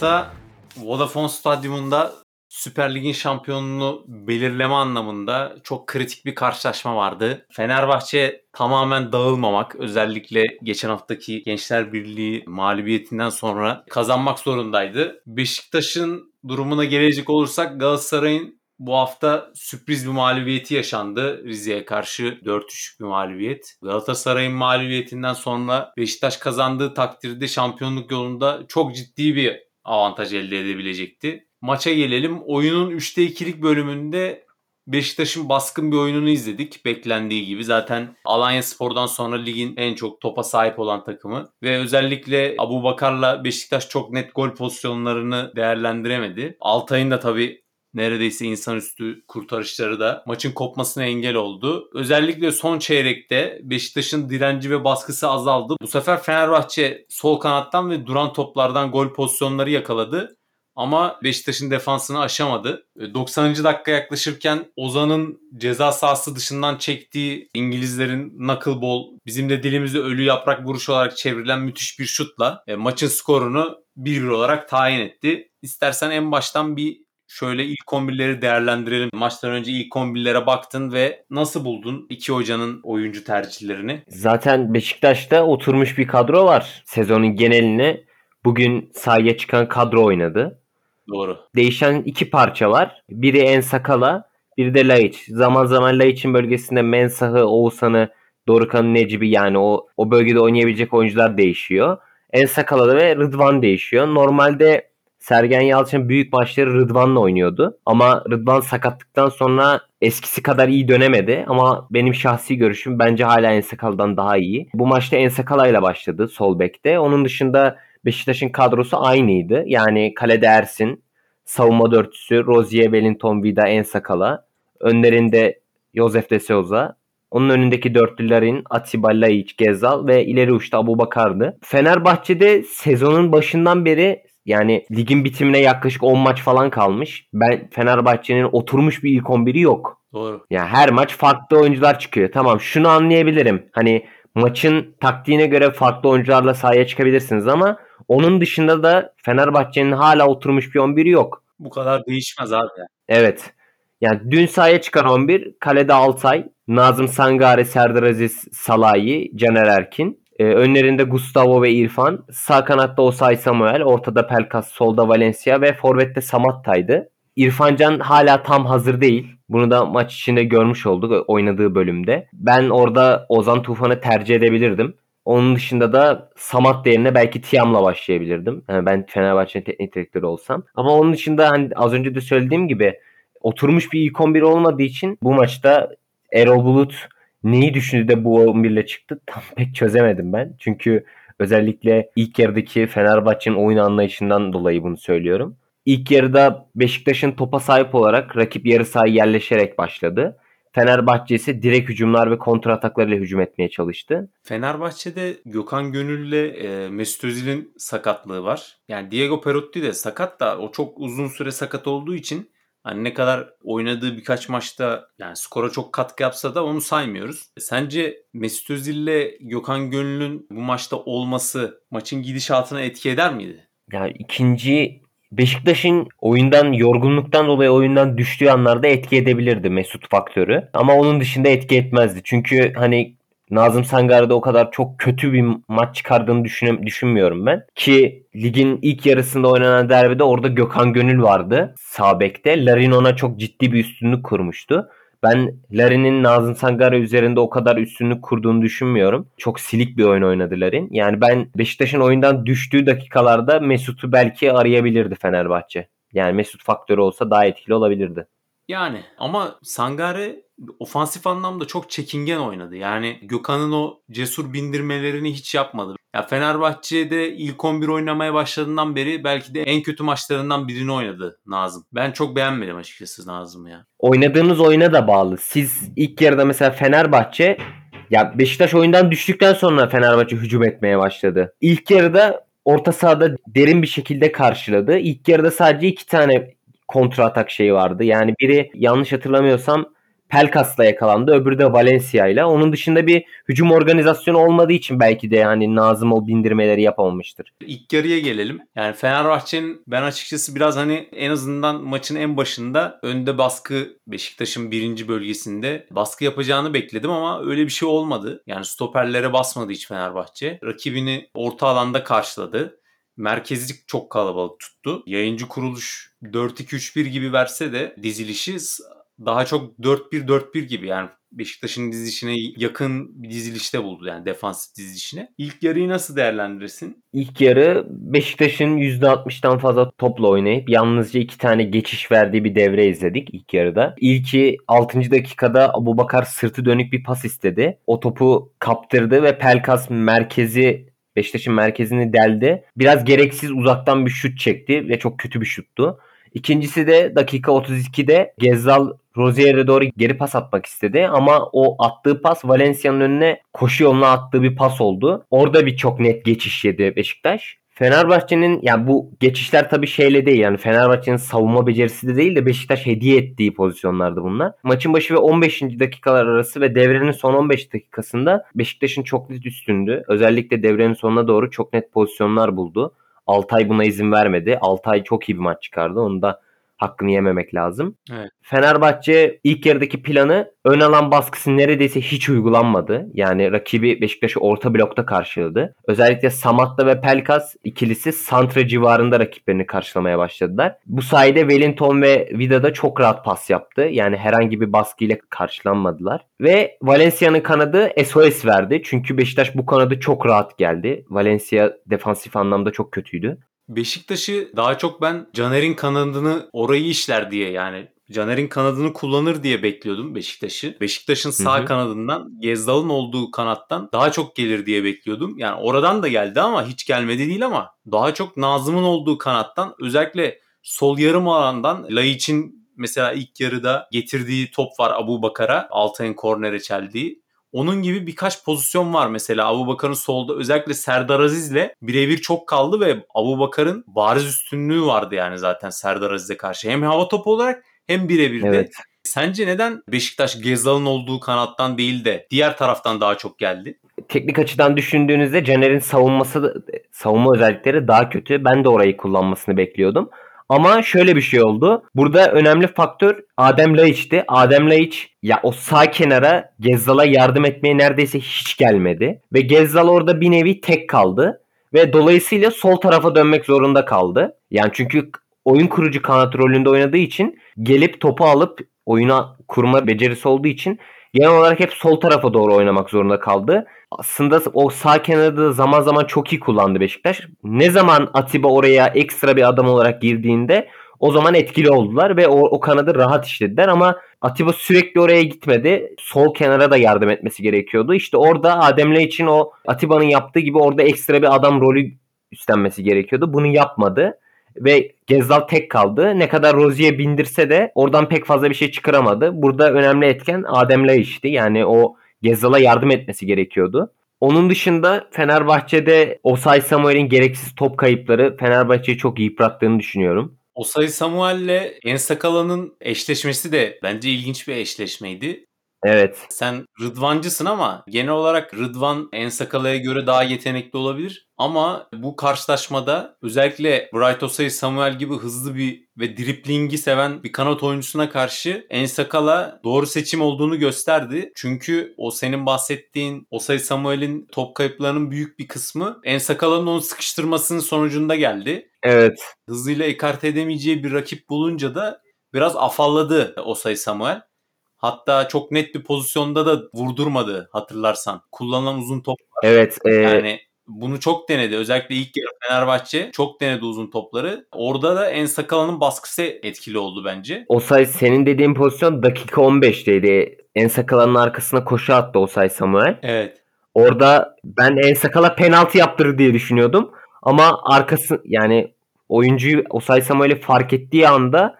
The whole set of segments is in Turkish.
Hafta Vodafone Stadyumunda Süper Lig'in şampiyonunu belirleme anlamında çok kritik bir karşılaşma vardı. Fenerbahçe tamamen dağılmamak, özellikle geçen haftaki Gençler Birliği mağlubiyetinden sonra kazanmak zorundaydı. Beşiktaş'ın durumuna gelecek olursak Galatasaray'ın bu hafta sürpriz bir mağlubiyeti yaşandı. Rize'ye karşı 4-3'lük bir mağlubiyet. Galatasaray'ın mağlubiyetinden sonra Beşiktaş kazandığı takdirde şampiyonluk yolunda çok ciddi bir avantaj elde edebilecekti. Maça gelelim. Oyunun 3'te 2'lik bölümünde Beşiktaş'ın baskın bir oyununu izledik. Beklendiği gibi. Zaten Alanya Spor'dan sonra ligin en çok topa sahip olan takımı. Ve özellikle Abu Bakar'la Beşiktaş çok net gol pozisyonlarını değerlendiremedi. Altay'ın da tabii neredeyse insanüstü kurtarışları da maçın kopmasına engel oldu. Özellikle son çeyrekte Beşiktaş'ın direnci ve baskısı azaldı. Bu sefer Fenerbahçe sol kanattan ve duran toplardan gol pozisyonları yakaladı. Ama Beşiktaş'ın defansını aşamadı. 90. E, dakika yaklaşırken Ozan'ın ceza sahası dışından çektiği İngilizlerin knuckleball bizim de dilimizde ölü yaprak vuruş olarak çevrilen müthiş bir şutla e, maçın skorunu 1-1 olarak tayin etti. İstersen en baştan bir şöyle ilk 11'leri değerlendirelim. Maçtan önce ilk 11'lere baktın ve nasıl buldun iki hocanın oyuncu tercihlerini? Zaten Beşiktaş'ta oturmuş bir kadro var. Sezonun geneline bugün sahaya çıkan kadro oynadı. Doğru. Değişen iki parça var. Biri En Sakala, biri de Laiç. Zaman zaman Laiç'in bölgesinde Mensah'ı, Oğuzhan'ı, Dorukan'ı, Necip'i yani o, o bölgede oynayabilecek oyuncular değişiyor. En Sakala'da ve Rıdvan değişiyor. Normalde Sergen Yalçın büyük maçları Rıdvan'la oynuyordu. Ama Rıdvan sakatlıktan sonra eskisi kadar iyi dönemedi. Ama benim şahsi görüşüm bence hala Ensakala'dan daha iyi. Bu maçta Ensakala ile başladı sol bekte. Onun dışında Beşiktaş'ın kadrosu aynıydı. Yani kalede Ersin, savunma dörtüsü Rozier, Wellington, Vida, Ensakala. Önlerinde Josef de Souza. Onun önündeki dörtlülerin Atiba, Laiç, Gezal ve ileri uçta Abu Bakar'dı. Fenerbahçe'de sezonun başından beri yani ligin bitimine yaklaşık 10 maç falan kalmış. Ben Fenerbahçe'nin oturmuş bir ilk 11'i yok. Doğru. Yani her maç farklı oyuncular çıkıyor. Tamam şunu anlayabilirim. Hani maçın taktiğine göre farklı oyuncularla sahaya çıkabilirsiniz ama onun dışında da Fenerbahçe'nin hala oturmuş bir 11'i yok. Bu kadar değişmez abi. Evet. Yani dün sahaya çıkan 11 kalede Altay, Nazım Sangare, Serdar Aziz Salahi, Caner Erkin. Ee, önlerinde Gustavo ve İrfan. Sağ kanatta Osay Samuel, ortada Pelkas, solda Valencia ve forvette Samatta'ydı. İrfancan hala tam hazır değil. Bunu da maç içinde görmüş olduk oynadığı bölümde. Ben orada Ozan Tufan'ı tercih edebilirdim. Onun dışında da Samat yerine belki Tiam'la başlayabilirdim. Yani ben Fenerbahçe'nin teknik direktörü olsam. Ama onun dışında hani az önce de söylediğim gibi oturmuş bir ilk 11 olmadığı için bu maçta Erol Bulut neyi düşündü de bu 11 ile çıktı tam pek çözemedim ben. Çünkü özellikle ilk yarıdaki Fenerbahçe'nin oyun anlayışından dolayı bunu söylüyorum. İlk yarıda Beşiktaş'ın topa sahip olarak rakip yarı sahaya yerleşerek başladı. Fenerbahçe ise direkt hücumlar ve kontra ataklarıyla hücum etmeye çalıştı. Fenerbahçe'de Gökhan Gönül'le e, Mesut Özil'in sakatlığı var. Yani Diego Perotti de sakat da o çok uzun süre sakat olduğu için hani ne kadar oynadığı birkaç maçta yani skora çok katkı yapsa da onu saymıyoruz. Sence Mesut Özil'le Gökhan Gönül'ün bu maçta olması maçın gidişatına etki eder miydi? Yani ikinci Beşiktaş'ın oyundan yorgunluktan dolayı oyundan düştüğü anlarda etki edebilirdi Mesut faktörü. Ama onun dışında etki etmezdi. Çünkü hani Nazım Sangar'da o kadar çok kötü bir maç çıkardığını düşünüm, düşünmüyorum ben. Ki ligin ilk yarısında oynanan derbide orada Gökhan Gönül vardı sağ bekte. Larin ona çok ciddi bir üstünlük kurmuştu. Ben Larin'in Nazım Sangare üzerinde o kadar üstünlük kurduğunu düşünmüyorum. Çok silik bir oyun oynadı Larin. Yani ben Beşiktaş'ın oyundan düştüğü dakikalarda Mesut'u belki arayabilirdi Fenerbahçe. Yani Mesut faktörü olsa daha etkili olabilirdi. Yani ama Sangare ofansif anlamda çok çekingen oynadı. Yani Gökhan'ın o cesur bindirmelerini hiç yapmadı. Ya Fenerbahçe'de ilk 11 oynamaya başladığından beri belki de en kötü maçlarından birini oynadı Nazım. Ben çok beğenmedim açıkçası Nazım'ı ya. Oynadığınız oyuna da bağlı. Siz ilk yarıda mesela Fenerbahçe ya Beşiktaş oyundan düştükten sonra Fenerbahçe hücum etmeye başladı. İlk yarıda orta sahada derin bir şekilde karşıladı. İlk yarıda sadece iki tane kontra atak şeyi vardı. Yani biri yanlış hatırlamıyorsam Pelkas'la yakalandı. Öbürü de Valencia ile. Onun dışında bir hücum organizasyonu olmadığı için belki de yani Nazım o bindirmeleri yapamamıştır. İlk yarıya gelelim. Yani Fenerbahçe'nin ben açıkçası biraz hani en azından maçın en başında önde baskı Beşiktaş'ın birinci bölgesinde baskı yapacağını bekledim ama öyle bir şey olmadı. Yani stoperlere basmadı hiç Fenerbahçe. Rakibini orta alanda karşıladı. Merkezlik çok kalabalık tuttu. Yayıncı kuruluş 4-2-3-1 gibi verse de dizilişi daha çok 4-1-4-1 gibi yani Beşiktaş'ın dizilişine yakın bir dizilişte buldu yani defansif dizilişine. İlk yarıyı nasıl değerlendirirsin? İlk yarı Beşiktaş'ın %60'dan fazla topla oynayıp yalnızca iki tane geçiş verdiği bir devre izledik ilk yarıda. İlki 6. dakikada Abu Bakar sırtı dönük bir pas istedi. O topu kaptırdı ve Pelkas merkezi Beşiktaş'ın merkezini deldi. Biraz gereksiz uzaktan bir şut çekti ve çok kötü bir şuttu. İkincisi de dakika 32'de Gezzal Rozier'e doğru geri pas atmak istedi ama o attığı pas Valencia'nın önüne koşu yoluna attığı bir pas oldu. Orada bir çok net geçiş yedi Beşiktaş. Fenerbahçe'nin yani bu geçişler tabii şeyle değil yani Fenerbahçe'nin savunma becerisi de değil de Beşiktaş hediye ettiği pozisyonlardı bunlar. Maçın başı ve 15. dakikalar arası ve devrenin son 15 dakikasında Beşiktaş'ın çok net üstündü. Özellikle devrenin sonuna doğru çok net pozisyonlar buldu. Altay buna izin vermedi. Altay çok iyi bir maç çıkardı. Onu da hakkını yememek lazım. Evet. Fenerbahçe ilk yarıdaki planı ön alan baskısı neredeyse hiç uygulanmadı. Yani rakibi Beşiktaş'ı orta blokta karşıladı. Özellikle Samat'la ve Pelkas ikilisi Santra civarında rakiplerini karşılamaya başladılar. Bu sayede Wellington ve Vida da çok rahat pas yaptı. Yani herhangi bir baskıyla karşılanmadılar. Ve Valencia'nın kanadı SOS verdi. Çünkü Beşiktaş bu kanadı çok rahat geldi. Valencia defansif anlamda çok kötüydü. Beşiktaş'ı daha çok ben Caner'in kanadını orayı işler diye yani Caner'in kanadını kullanır diye bekliyordum Beşiktaş'ı. Beşiktaş'ın sağ hı hı. kanadından Gezdal'ın olduğu kanattan daha çok gelir diye bekliyordum. Yani oradan da geldi ama hiç gelmedi değil ama daha çok Nazım'ın olduğu kanattan özellikle sol yarım alandan Laiç'in mesela ilk yarıda getirdiği top var Abu Bakar'a Altay'ın kornere çeldiği. Onun gibi birkaç pozisyon var mesela Abu Bakar'ın solda özellikle Serdar Aziz'le birebir çok kaldı ve Abu Bakar'ın bariz üstünlüğü vardı yani zaten Serdar Aziz'e karşı. Hem hava topu olarak hem birebir de. Evet. Sence neden Beşiktaş Gezal'ın olduğu kanattan değil de diğer taraftan daha çok geldi? Teknik açıdan düşündüğünüzde Caner'in savunması savunma özellikleri daha kötü. Ben de orayı kullanmasını bekliyordum. Ama şöyle bir şey oldu. Burada önemli faktör Adem Laiç'ti. Adem Laiç ya o sağ kenara Gezzal'a yardım etmeye neredeyse hiç gelmedi. Ve Gezzal orada bir nevi tek kaldı. Ve dolayısıyla sol tarafa dönmek zorunda kaldı. Yani çünkü oyun kurucu kanat rolünde oynadığı için gelip topu alıp oyuna kurma becerisi olduğu için genel olarak hep sol tarafa doğru oynamak zorunda kaldı. Aslında o sağ kenarda da zaman zaman çok iyi kullandı Beşiktaş. Ne zaman Atiba oraya ekstra bir adam olarak girdiğinde o zaman etkili oldular ve o, o kanadı rahat işlediler ama Atiba sürekli oraya gitmedi. Sol kenara da yardım etmesi gerekiyordu. İşte orada Ademle için o Atiba'nın yaptığı gibi orada ekstra bir adam rolü üstlenmesi gerekiyordu. Bunu yapmadı ve Gezdal tek kaldı. Ne kadar Rozi'ye bindirse de oradan pek fazla bir şey çıkaramadı. Burada önemli etken Adem Laiç'ti. Yani o Gezdal'a yardım etmesi gerekiyordu. Onun dışında Fenerbahçe'de Osay Samuel'in gereksiz top kayıpları Fenerbahçe'yi çok yıprattığını düşünüyorum. Osay Samuel'le Ensakala'nın eşleşmesi de bence ilginç bir eşleşmeydi. Evet. Sen Rıdvancısın ama genel olarak Rıdvan Ensakala'ya göre daha yetenekli olabilir. Ama bu karşılaşmada özellikle Bright Osay Samuel gibi hızlı bir ve driplingi seven bir kanat oyuncusuna karşı Ensakala doğru seçim olduğunu gösterdi. Çünkü o senin bahsettiğin Osay Samuel'in top kayıplarının büyük bir kısmı Ensakala'nın onu sıkıştırmasının sonucunda geldi. Evet. Hızıyla ekart edemeyeceği bir rakip bulunca da biraz afalladı Osay Samuel. Hatta çok net bir pozisyonda da vurdurmadı hatırlarsan. Kullanılan uzun top. Evet. E... Yani bunu çok denedi. Özellikle ilk yarı Fenerbahçe çok denedi uzun topları. Orada da En Sakala'nın baskısı etkili oldu bence. Osay senin dediğin pozisyon dakika 15'teydi. En Sakala'nın arkasına koşu attı Osay Samuel. Evet. Orada ben En Sakala penaltı yaptırır diye düşünüyordum. Ama arkası yani oyuncuyu Osay Samuel'i fark ettiği anda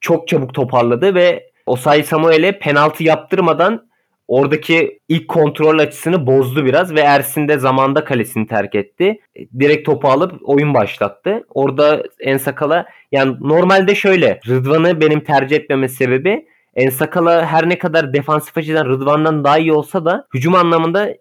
çok çabuk toparladı ve Osay Samuel'e penaltı yaptırmadan oradaki ilk kontrol açısını bozdu biraz ve Ersin de zamanda kalesini terk etti. Direkt topu alıp oyun başlattı. Orada En Sakala yani normalde şöyle Rıdvan'ı benim tercih etmeme sebebi Ensakala her ne kadar defansif açıdan Rıdvan'dan daha iyi olsa da hücum anlamında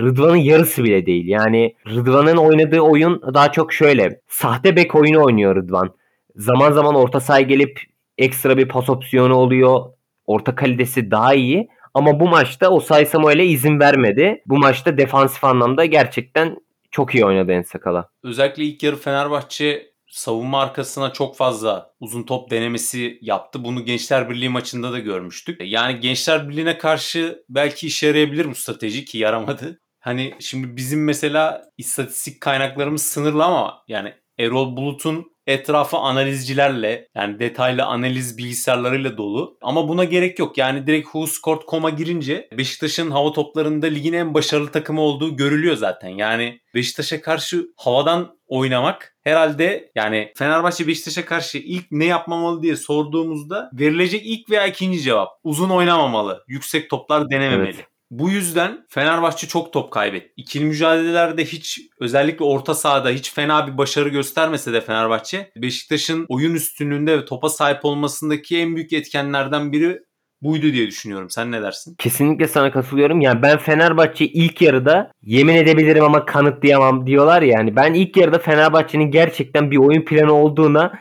Rıdvan'ın yarısı bile değil. Yani Rıdvan'ın oynadığı oyun daha çok şöyle. Sahte bek oyunu oynuyor Rıdvan. Zaman zaman orta sahaya gelip ekstra bir pas opsiyonu oluyor. Orta kalitesi daha iyi. Ama bu maçta o Samuel'e izin vermedi. Bu maçta defansif anlamda gerçekten çok iyi oynadı Ensakala. Özellikle ilk yarı Fenerbahçe savunma arkasına çok fazla uzun top denemesi yaptı. Bunu Gençler Birliği maçında da görmüştük. Yani Gençler Birliği'ne karşı belki işe yarayabilir bu strateji ki yaramadı. Hani şimdi bizim mesela istatistik kaynaklarımız sınırlı ama yani Erol Bulut'un etrafı analizcilerle yani detaylı analiz bilgisayarlarıyla dolu. Ama buna gerek yok. Yani direkt WhoScored.com'a girince Beşiktaş'ın hava toplarında ligin en başarılı takımı olduğu görülüyor zaten. Yani Beşiktaş'a karşı havadan oynamak herhalde yani Fenerbahçe Beşiktaş'a karşı ilk ne yapmamalı diye sorduğumuzda verilecek ilk veya ikinci cevap uzun oynamamalı. Yüksek toplar denememeli. Evet. Bu yüzden Fenerbahçe çok top kaybetti. İkili mücadelelerde hiç özellikle orta sahada hiç fena bir başarı göstermese de Fenerbahçe Beşiktaş'ın oyun üstünlüğünde ve topa sahip olmasındaki en büyük etkenlerden biri buydu diye düşünüyorum. Sen ne dersin? Kesinlikle sana katılıyorum. Yani ben Fenerbahçe ilk yarıda yemin edebilirim ama kanıtlayamam diyorlar ya. Yani ben ilk yarıda Fenerbahçe'nin gerçekten bir oyun planı olduğuna,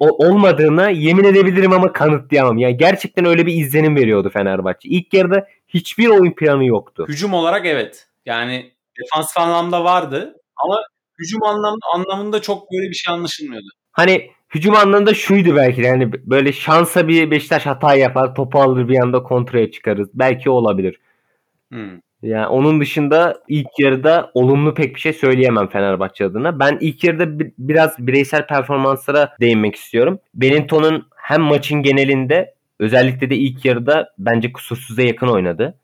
olmadığına yemin edebilirim ama kanıtlayamam. Yani gerçekten öyle bir izlenim veriyordu Fenerbahçe. İlk yarıda hiçbir oyun planı yoktu. Hücum olarak evet. Yani defansif anlamda vardı ama hücum anlamda anlamında çok böyle bir şey anlaşılmıyordu. Hani hücum anlamında şuydu belki de yani böyle şansa bir Beşiktaş hata yapar, topu alır bir anda kontraya çıkarız. Belki olabilir. Hmm. Yani onun dışında ilk yarıda olumlu pek bir şey söyleyemem Fenerbahçe adına. Ben ilk yarıda biraz bireysel performanslara değinmek istiyorum. Benetton'un hem maçın genelinde özellikle de ilk yarıda bence kusursuza yakın oynadı.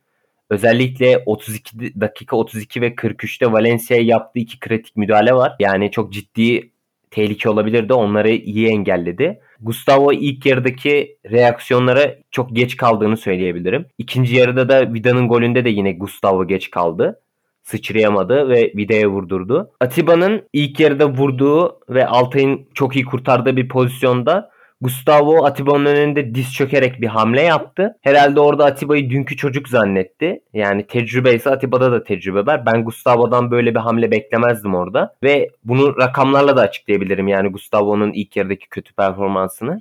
Özellikle 32 dakika 32 ve 43'te Valencia'ya yaptığı iki kritik müdahale var. Yani çok ciddi tehlike olabilirdi. Onları iyi engelledi. Gustavo ilk yarıdaki reaksiyonlara çok geç kaldığını söyleyebilirim. İkinci yarıda da Vida'nın golünde de yine Gustavo geç kaldı. Sıçrayamadı ve Vida'ya vurdurdu. Atiba'nın ilk yarıda vurduğu ve Altay'ın çok iyi kurtardığı bir pozisyonda Gustavo Atiba'nın önünde diz çökerek bir hamle yaptı. Herhalde orada Atiba'yı dünkü çocuk zannetti. Yani tecrübe ise Atiba'da da tecrübe var. Ben Gustavo'dan böyle bir hamle beklemezdim orada. Ve bunu rakamlarla da açıklayabilirim. Yani Gustavo'nun ilk yarıdaki kötü performansını.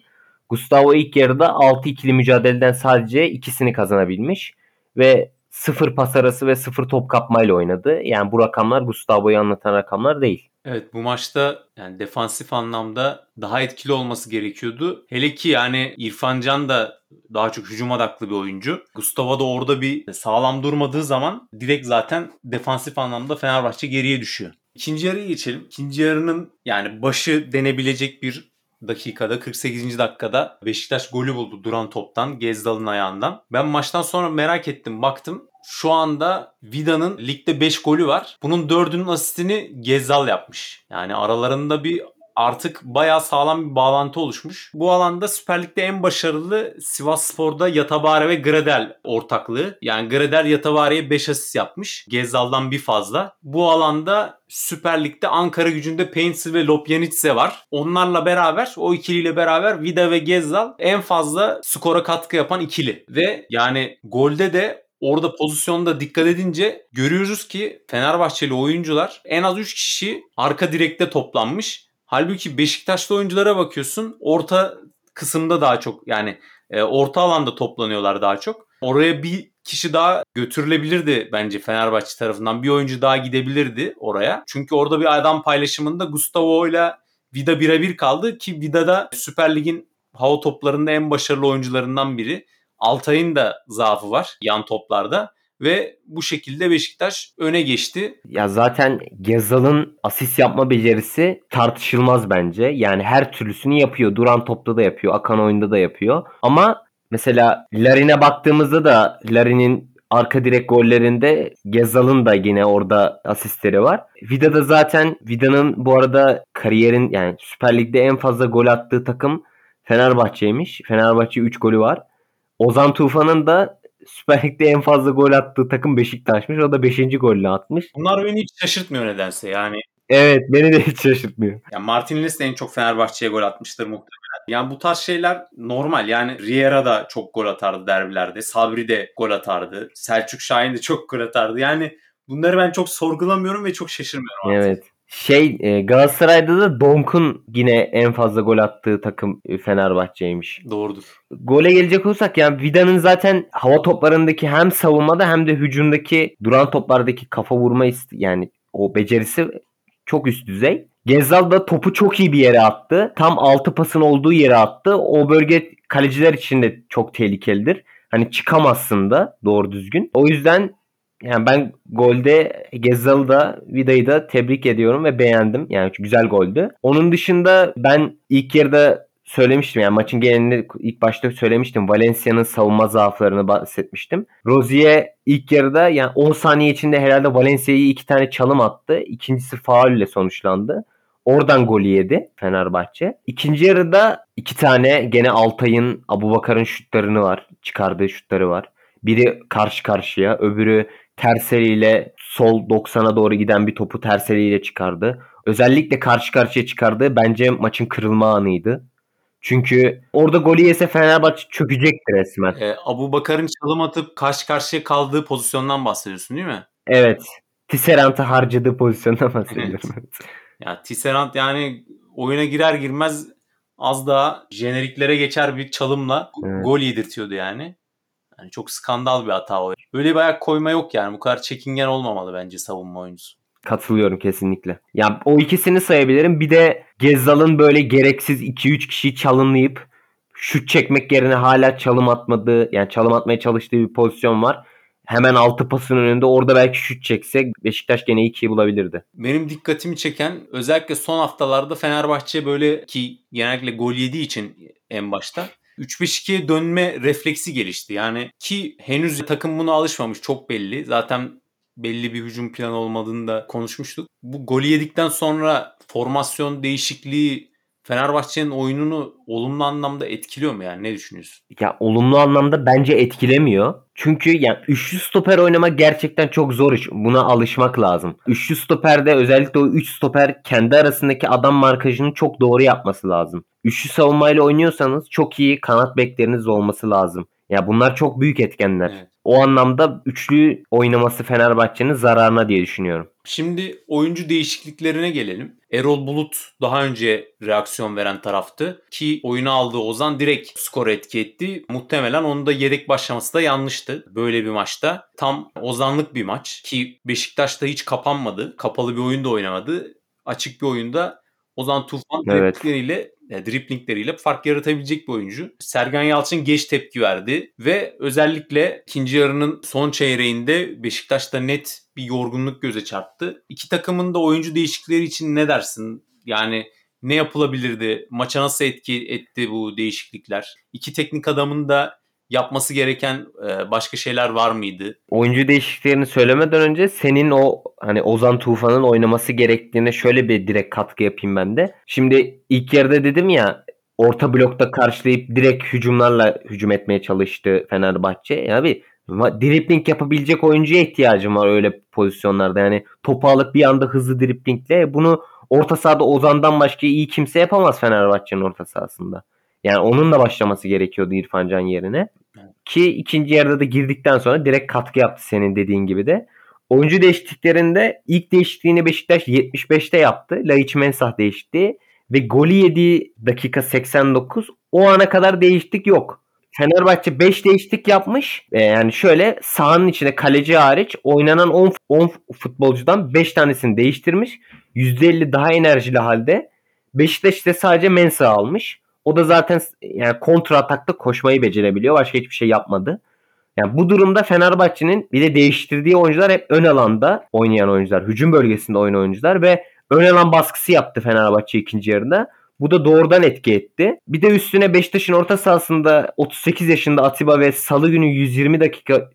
Gustavo ilk yarıda 6 ikili mücadeleden sadece ikisini kazanabilmiş. Ve sıfır pas arası ve sıfır top kapmayla oynadı. Yani bu rakamlar Gustavo'yu anlatan rakamlar değil. Evet bu maçta yani defansif anlamda daha etkili olması gerekiyordu. Hele ki yani İrfan Can da daha çok hücum odaklı bir oyuncu. Gustavo da orada bir sağlam durmadığı zaman direkt zaten defansif anlamda Fenerbahçe geriye düşüyor. İkinci yarıya geçelim. İkinci yarının yani başı denebilecek bir dakikada 48. dakikada Beşiktaş golü buldu duran toptan Gezdal'ın ayağından. Ben maçtan sonra merak ettim baktım şu anda Vida'nın ligde 5 golü var. Bunun 4'ünün asistini Gezzal yapmış. Yani aralarında bir artık bayağı sağlam bir bağlantı oluşmuş. Bu alanda Süper Lig'de en başarılı Sivas Spor'da Yatabare ve Gradel ortaklığı. Yani Gradel Yatabare'ye 5 asist yapmış. Gezzal'dan bir fazla. Bu alanda Süper Lig'de Ankara gücünde Paintsel ve Lopjanitse var. Onlarla beraber o ikiliyle beraber Vida ve Gezzal en fazla skora katkı yapan ikili. Ve yani golde de Orada pozisyonda dikkat edince görüyoruz ki Fenerbahçeli oyuncular en az 3 kişi arka direkte toplanmış. Halbuki Beşiktaşlı oyunculara bakıyorsun orta kısımda daha çok yani e, orta alanda toplanıyorlar daha çok. Oraya bir kişi daha götürülebilirdi bence Fenerbahçe tarafından. Bir oyuncu daha gidebilirdi oraya. Çünkü orada bir adam paylaşımında Gustavo ile Vida birebir kaldı ki Vida da Süper Lig'in hava toplarında en başarılı oyuncularından biri. Altay'ın da zaafı var yan toplarda ve bu şekilde Beşiktaş öne geçti. Ya zaten Gezal'ın asist yapma becerisi tartışılmaz bence. Yani her türlüsünü yapıyor. Duran topta da yapıyor, akan oyunda da yapıyor. Ama mesela Larin'e baktığımızda da Larin'in arka direk gollerinde Gezal'ın da yine orada asistleri var. Vida'da zaten Vida'nın bu arada kariyerin yani Süper Lig'de en fazla gol attığı takım Fenerbahçe'ymiş. Fenerbahçe 3 golü var. Ozan Tufan'ın da Süper Lig'de en fazla gol attığı takım Beşiktaş'mış. O da 5. golünü atmış. Bunlar beni hiç şaşırtmıyor nedense yani. Evet beni de hiç şaşırtmıyor. Yani Martinez de en çok Fenerbahçe'ye gol atmıştır muhtemelen. Yani bu tarz şeyler normal. Yani Riera da çok gol atardı derbilerde. Sabri de gol atardı. Selçuk Şahin de çok gol atardı. Yani bunları ben çok sorgulamıyorum ve çok şaşırmıyorum artık. Evet. Şey e, Galatasaray'da da Donk'un yine en fazla gol attığı takım e, Fenerbahçe'ymiş. Doğrudur. Gole gelecek olursak yani Vida'nın zaten hava toplarındaki hem savunmada hem de hücumdaki duran toplardaki kafa vurma ist- yani o becerisi çok üst düzey. Gezzal da topu çok iyi bir yere attı. Tam altı pasın olduğu yere attı. O bölge kaleciler için de çok tehlikelidir. Hani çıkamazsın da doğru düzgün. O yüzden yani ben golde Gezzal'ı da Vida'yı da tebrik ediyorum ve beğendim. Yani güzel goldü. Onun dışında ben ilk yarıda söylemiştim yani maçın genelinde ilk başta söylemiştim. Valencia'nın savunma zaaflarını bahsetmiştim. Rozier ilk yarıda yani 10 saniye içinde herhalde Valencia'yı iki tane çalım attı. İkincisi faul ile sonuçlandı. Oradan golü yedi Fenerbahçe. İkinci yarıda iki tane gene Altay'ın Abubakar'ın şutlarını var. Çıkardığı şutları var. Biri karşı karşıya öbürü terseliyle sol 90'a doğru giden bir topu terseliyle çıkardı. Özellikle karşı karşıya çıkardığı bence maçın kırılma anıydı. Çünkü orada golü yese Fenerbahçe çökecekti resmen. Ee, Abu Bakar'ın çalım atıp karşı karşıya kaldığı pozisyondan bahsediyorsun değil mi? Evet. Tisserant'ı harcadığı pozisyondan bahsediyorum. Ya Tisserand yani oyuna girer girmez az daha jeneriklere geçer bir çalımla Evet. gol yedirtiyordu yani. Yani çok skandal bir hata o. Böyle bir ayak koyma yok yani. Bu kadar çekingen olmamalı bence savunma oyuncusu. Katılıyorum kesinlikle. Ya o ikisini sayabilirim. Bir de Gezzal'ın böyle gereksiz 2-3 kişiyi çalımlayıp şut çekmek yerine hala çalım atmadığı yani çalım atmaya çalıştığı bir pozisyon var. Hemen altı pasın önünde orada belki şut çekse Beşiktaş gene 2'yi bulabilirdi. Benim dikkatimi çeken özellikle son haftalarda Fenerbahçe böyle ki genellikle gol yediği için en başta 3-5-2'ye dönme refleksi gelişti. Yani ki henüz takım buna alışmamış çok belli. Zaten belli bir hücum planı olmadığını da konuşmuştuk. Bu golü yedikten sonra formasyon değişikliği Fenerbahçe'nin oyununu olumlu anlamda etkiliyor mu yani ne düşünüyorsun? Ya olumlu anlamda bence etkilemiyor. Çünkü yani üçlü stoper oynamak gerçekten çok zor iş. Buna alışmak lazım. Üçlü stoperde özellikle o üç stoper kendi arasındaki adam markajını çok doğru yapması lazım. Üçlü savunmayla oynuyorsanız çok iyi kanat bekleriniz olması lazım. Ya bunlar çok büyük etkenler. Evet. O anlamda üçlü oynaması Fenerbahçe'nin zararına diye düşünüyorum. Şimdi oyuncu değişikliklerine gelelim. Erol Bulut daha önce reaksiyon veren taraftı ki oyunu aldığı Ozan direkt skoru etki etti. Muhtemelen onun da yedek başlaması da yanlıştı böyle bir maçta. Tam Ozanlık bir maç ki Beşiktaş'ta hiç kapanmadı. Kapalı bir oyunda oynamadı. Açık bir oyunda Ozan Tufan Evet. driplikleriyle e, driplingleriyle fark yaratabilecek bir oyuncu. Sergen Yalçın geç tepki verdi ve özellikle ikinci yarının son çeyreğinde Beşiktaş'ta net bir yorgunluk göze çarptı. İki takımın da oyuncu değişiklikleri için ne dersin? Yani ne yapılabilirdi? Maça nasıl etki etti bu değişiklikler? İki teknik adamın da yapması gereken e, başka şeyler var mıydı? Oyuncu değişikliklerini söylemeden önce senin o hani Ozan Tufan'ın oynaması gerektiğine şöyle bir direkt katkı yapayım ben de. Şimdi ilk yarıda dedim ya orta blokta karşılayıp direkt hücumlarla hücum etmeye çalıştı Fenerbahçe. Ya ma- dripling yapabilecek oyuncuya ihtiyacım var öyle pozisyonlarda. Yani topu alıp bir anda hızlı driplingle bunu orta sahada Ozan'dan başka iyi kimse yapamaz Fenerbahçe'nin orta sahasında. Yani onunla başlaması gerekiyordu İrfan Can yerine. Ki ikinci yarıda da girdikten sonra direkt katkı yaptı senin dediğin gibi de. Oyuncu değişikliklerinde ilk değişikliğini Beşiktaş 75'te yaptı. Laiç Mensah değişti. Ve golü yediği dakika 89 o ana kadar değişiklik yok. Fenerbahçe 5 değişiklik yapmış. Ee, yani şöyle sahanın içinde kaleci hariç oynanan 10, 10 futbolcudan 5 tanesini değiştirmiş. %50 daha enerjili halde. Beşiktaş ise sadece Mensah almış. O da zaten yani kontra atakta koşmayı becerebiliyor. Başka hiçbir şey yapmadı. Yani bu durumda Fenerbahçe'nin bir de değiştirdiği oyuncular hep ön alanda oynayan oyuncular. Hücum bölgesinde oynayan oyuncular ve ön alan baskısı yaptı Fenerbahçe ikinci yarıda. Bu da doğrudan etki etti. Bir de üstüne Beşiktaş'ın orta sahasında 38 yaşında Atiba ve salı günü 120 dakika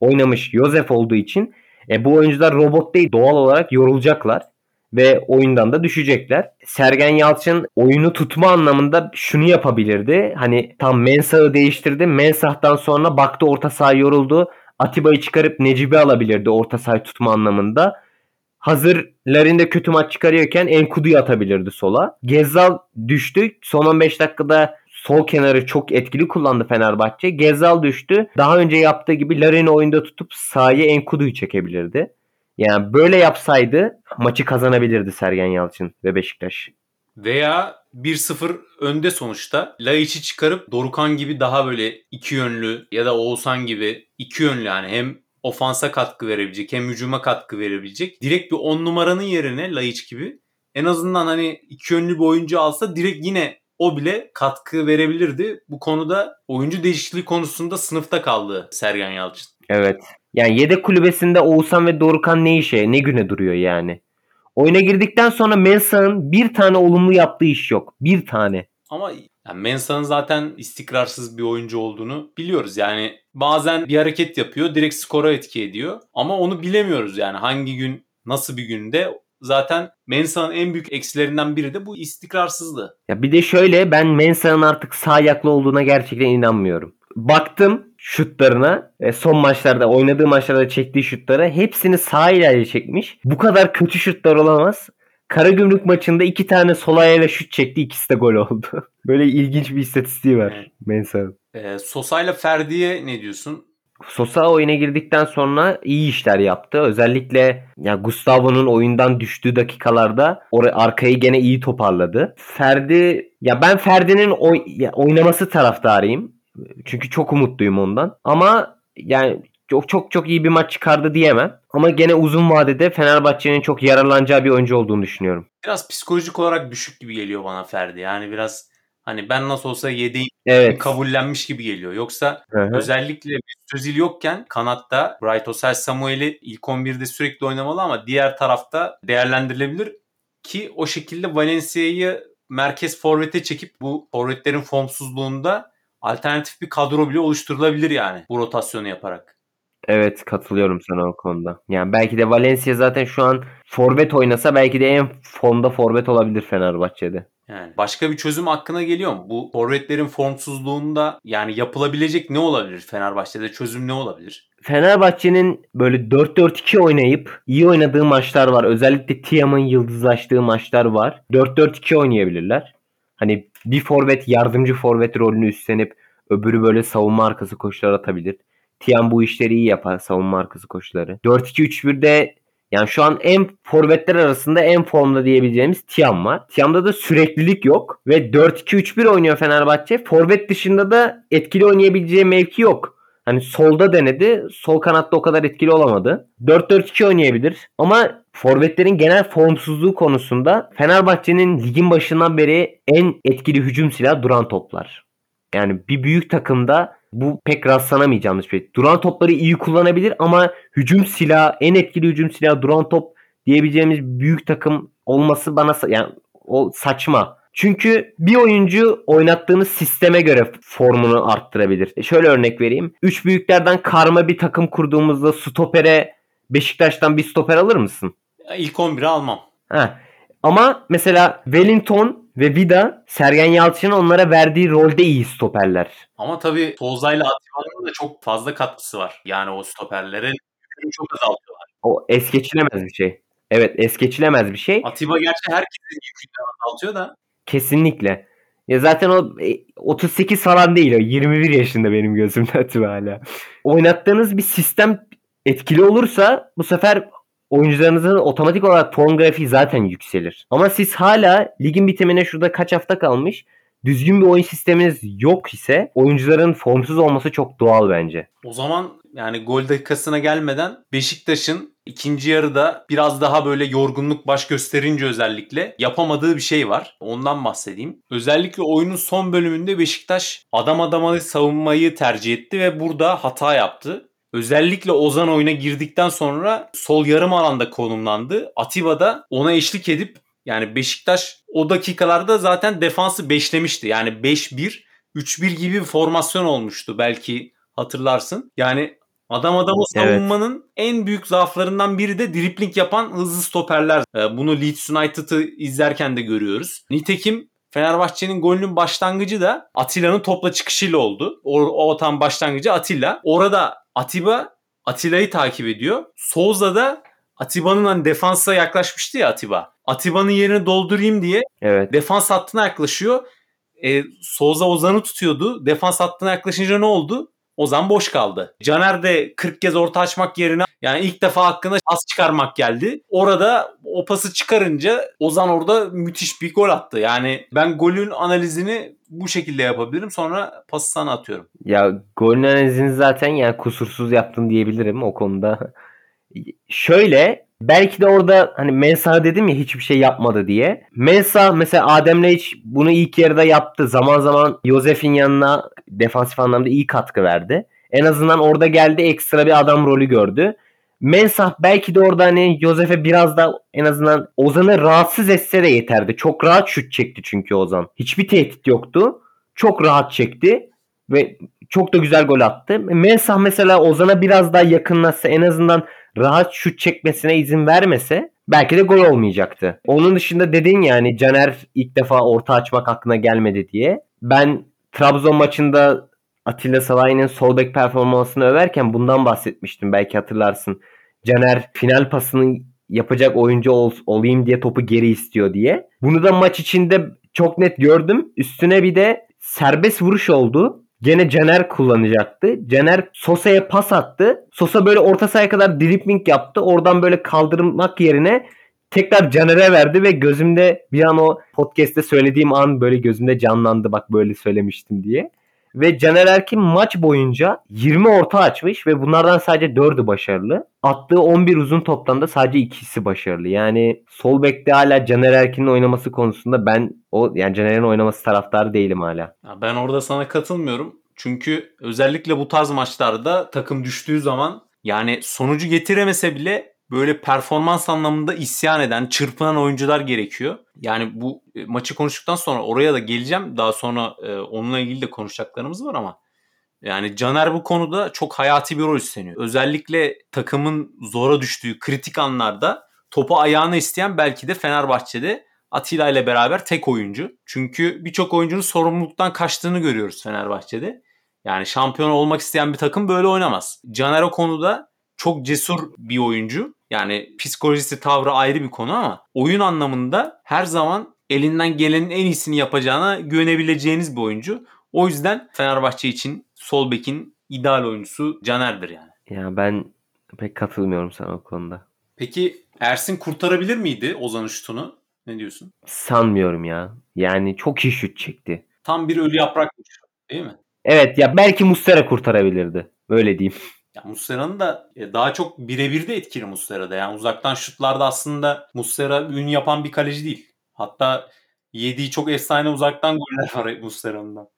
oynamış Yosef olduğu için e, bu oyuncular robot değil doğal olarak yorulacaklar ve oyundan da düşecekler. Sergen Yalçın oyunu tutma anlamında şunu yapabilirdi. Hani tam Mensah'ı değiştirdi. Mensah'tan sonra baktı orta saha yoruldu. Atiba'yı çıkarıp Necip'i alabilirdi orta sahayı tutma anlamında. Hazır Larin de kötü maç çıkarıyorken Enkudu'yu atabilirdi sola. Gezzal düştü. Son 15 dakikada sol kenarı çok etkili kullandı Fenerbahçe. Gezal düştü. Daha önce yaptığı gibi Larin'i oyunda tutup sahaya Enkudu'yu çekebilirdi. Yani böyle yapsaydı maçı kazanabilirdi Sergen Yalçın ve Beşiktaş. Veya 1-0 önde sonuçta. Laiç'i çıkarıp Dorukan gibi daha böyle iki yönlü ya da Oğuzhan gibi iki yönlü yani hem ofansa katkı verebilecek hem hücuma katkı verebilecek. Direkt bir 10 numaranın yerine Laiç gibi en azından hani iki yönlü bir oyuncu alsa direkt yine o bile katkı verebilirdi. Bu konuda oyuncu değişikliği konusunda sınıfta kaldı Sergen Yalçın. Evet. Yani yedek kulübesinde Oğuzhan ve Dorukan ne işe, ne güne duruyor yani. Oyuna girdikten sonra Mensah'ın bir tane olumlu yaptığı iş yok. Bir tane. Ama yani Mensah'ın zaten istikrarsız bir oyuncu olduğunu biliyoruz. Yani bazen bir hareket yapıyor, direkt skora etki ediyor. Ama onu bilemiyoruz yani hangi gün, nasıl bir günde zaten Mensah'ın en büyük eksilerinden biri de bu istikrarsızlığı. Ya bir de şöyle ben Mensah'ın artık sağ ayaklı olduğuna gerçekten inanmıyorum. Baktım şutlarına e, son maçlarda oynadığı maçlarda çektiği şutlara hepsini sağ ilerle çekmiş. Bu kadar kötü şutlar olamaz. Karagümrük maçında iki tane sol ayağıyla şut çekti ikisi de gol oldu. Böyle ilginç bir istatistiği var. Mensah'ın. Ee, Sosa'yla Ferdi'ye ne diyorsun? Sosa oyuna girdikten sonra iyi işler yaptı. Özellikle ya Gustavo'nun oyundan düştüğü dakikalarda oraya arkayı gene iyi toparladı. Ferdi ya ben Ferdi'nin oy- ya oynaması taraftarıyım. Çünkü çok umutluyum ondan. Ama yani çok çok çok iyi bir maç çıkardı diyemem. Ama gene uzun vadede Fenerbahçe'nin çok yararlanacağı bir oyuncu olduğunu düşünüyorum. Biraz psikolojik olarak düşük gibi geliyor bana Ferdi. Yani biraz hani ben nasıl olsa yedeği Evet. kabullenmiş gibi geliyor. Yoksa Hı hı. özellikle Özil yokken kanatta Bright Osel Samuel'i ilk 11'de sürekli oynamalı ama diğer tarafta değerlendirilebilir ki o şekilde Valencia'yı merkez forvete çekip bu forvetlerin formsuzluğunda alternatif bir kadro bile oluşturulabilir yani bu rotasyonu yaparak. Evet katılıyorum sana o konuda. Yani belki de Valencia zaten şu an forvet oynasa belki de en formda forvet olabilir Fenerbahçe'de. Yani başka bir çözüm hakkına geliyor mu? Bu forvetlerin formsuzluğunda yani yapılabilecek ne olabilir Fenerbahçe'de? Çözüm ne olabilir? Fenerbahçe'nin böyle 4-4-2 oynayıp iyi oynadığı maçlar var. Özellikle Tiam'ın yıldızlaştığı maçlar var. 4-4-2 oynayabilirler. Hani bir forvet yardımcı forvet rolünü üstlenip öbürü böyle savunma arkası koşular atabilir. Tiam bu işleri iyi yapar savunma arkası koşuları. 4-2-3-1'de yani şu an en forvetler arasında en formda diyebileceğimiz Tiam var. Tiam'da da süreklilik yok ve 4-2-3-1 oynuyor Fenerbahçe. Forvet dışında da etkili oynayabileceği mevki yok. Hani solda denedi. Sol kanatta o kadar etkili olamadı. 4-4-2 oynayabilir. Ama forvetlerin genel formsuzluğu konusunda Fenerbahçe'nin ligin başından beri en etkili hücum silahı duran toplar. Yani bir büyük takımda bu pek rastlanamayacağımız bir şey. Duran topları iyi kullanabilir ama hücum silahı, en etkili hücum silahı duran top diyebileceğimiz büyük takım olması bana yani o saçma. Çünkü bir oyuncu oynattığınız sisteme göre formunu arttırabilir. E şöyle örnek vereyim. Üç büyüklerden karma bir takım kurduğumuzda stopere Beşiktaş'tan bir stoper alır mısın? İlk 11'i almam. Ha. Ama mesela Wellington ve Vida Sergen Yalçın'ın onlara verdiği rolde iyi stoperler. Ama tabii Tozay'la Atiba'nın da çok fazla katkısı var. Yani o stoperlerin yükünü çok azaltıyorlar. O es geçilemez bir şey. Evet es geçilemez bir şey. Atiba gerçi herkesin yükünü azaltıyor da Kesinlikle. Ya zaten o e, 38 falan değil o. 21 yaşında benim gözümde Atiba hala. Oynattığınız bir sistem etkili olursa bu sefer oyuncularınızın otomatik olarak form grafiği zaten yükselir. Ama siz hala ligin bitimine şurada kaç hafta kalmış düzgün bir oyun sisteminiz yok ise oyuncuların formsuz olması çok doğal bence. o zaman yani gol dakikasına gelmeden Beşiktaş'ın ikinci yarıda biraz daha böyle yorgunluk baş gösterince özellikle yapamadığı bir şey var. Ondan bahsedeyim. Özellikle oyunun son bölümünde Beşiktaş adam adama savunmayı tercih etti ve burada hata yaptı. Özellikle Ozan oyuna girdikten sonra sol yarım alanda konumlandı. Atiba da ona eşlik edip yani Beşiktaş o dakikalarda zaten defansı beşlemişti. Yani 5-1, 3-1 gibi bir formasyon olmuştu belki hatırlarsın. Yani adam adamı Evet. savunmanın en büyük zaaflarından biri de dripling yapan hızlı stoperler. Ee, Bunu Leeds United'ı izlerken de görüyoruz. Nitekim Fenerbahçe'nin golünün başlangıcı da Atilla'nın topla çıkışıyla oldu. O, o tam başlangıcı Atilla. Orada Atiba Atilla'yı takip ediyor. Souza da Atiba'nın hani defansa yaklaşmıştı ya Atiba. Atiba'nın yerini doldurayım diye Evet. defans hattına yaklaşıyor. E, Souza Ozan'ı tutuyordu. Defans hattına yaklaşınca ne oldu? Ozan boş kaldı. Caner de 40 kez orta açmak yerine yani ilk defa hakkında pas çıkarmak geldi. Orada o pası çıkarınca Ozan orada müthiş bir gol attı. Yani ben golün analizini bu şekilde yapabilirim. Sonra pası sana atıyorum. Ya golün analizini zaten yani kusursuz yaptın diyebilirim o konuda. Şöyle belki de orada hani Mensah dedim ya hiçbir şey yapmadı diye. Mensah mesela Adem Leic bunu ilk yarıda yaptı. Zaman zaman Josef'in yanına defansif anlamda iyi katkı verdi. En azından orada geldi ekstra bir adam rolü gördü. Mensah belki de orada hani Josef'e biraz da en azından Ozan'ı rahatsız etse de yeterdi. Çok rahat şut çekti çünkü Ozan. Hiçbir tehdit yoktu. Çok rahat çekti ve çok da güzel gol attı. Mensah mesela Ozan'a biraz daha yakınlaşsa en azından rahat şut çekmesine izin vermese belki de gol olmayacaktı. Onun dışında dedin yani Caner ilk defa orta açmak aklına gelmedi diye. Ben Trabzon maçında Atilla Salahi'nin sol bek performansını överken bundan bahsetmiştim. Belki hatırlarsın. Caner final pasını yapacak oyuncu ol, olayım diye topu geri istiyor diye. Bunu da maç içinde çok net gördüm. Üstüne bir de serbest vuruş oldu. Gene Caner kullanacaktı. Caner Sosa'ya pas attı. Sosa böyle orta sahaya kadar dribbling yaptı. Oradan böyle kaldırmak yerine tekrar Caner'e verdi ve gözümde bir an o podcast'te söylediğim an böyle gözümde canlandı. Bak böyle söylemiştim diye. Ve Caner Erkin maç boyunca 20 orta açmış ve bunlardan sadece 4'ü başarılı. Attığı 11 uzun toptan da sadece ikisi başarılı. Yani sol bekte hala Caner Erkin'in oynaması konusunda ben o yani Caner'in oynaması taraftarı değilim hala. Ben orada sana katılmıyorum. Çünkü özellikle bu tarz maçlarda takım düştüğü zaman yani sonucu getiremese bile böyle performans anlamında isyan eden, çırpınan oyuncular gerekiyor. Yani bu e, maçı konuştuktan sonra oraya da geleceğim. Daha sonra e, onunla ilgili de konuşacaklarımız var ama yani Caner bu konuda çok hayati bir rol üstleniyor. Özellikle takımın zora düştüğü kritik anlarda topu ayağına isteyen belki de Fenerbahçe'de Atilla ile beraber tek oyuncu. Çünkü birçok oyuncunun sorumluluktan kaçtığını görüyoruz Fenerbahçe'de. Yani şampiyon olmak isteyen bir takım böyle oynamaz. Caner o konuda çok cesur bir oyuncu. Yani psikolojisi, tavrı ayrı bir konu ama oyun anlamında her zaman elinden gelenin en iyisini yapacağına güvenebileceğiniz bir oyuncu. O yüzden Fenerbahçe için sol bekin ideal oyuncusu Caner'dir yani. Ya ben pek katılmıyorum sana o konuda. Peki Ersin kurtarabilir miydi Ozan şutunu? Ne diyorsun? Sanmıyorum ya. Yani çok iyi şut çekti. Tam bir ölü yaprakmış değil mi? Evet ya belki Mustera kurtarabilirdi. Öyle diyeyim. Ya Muslera'nın da e, daha çok birebir de etkili Muslera'da. Yani uzaktan şutlarda aslında Muslera ün yapan bir kaleci değil. Hatta yediği çok efsane uzaktan goller var Muslera'nın da.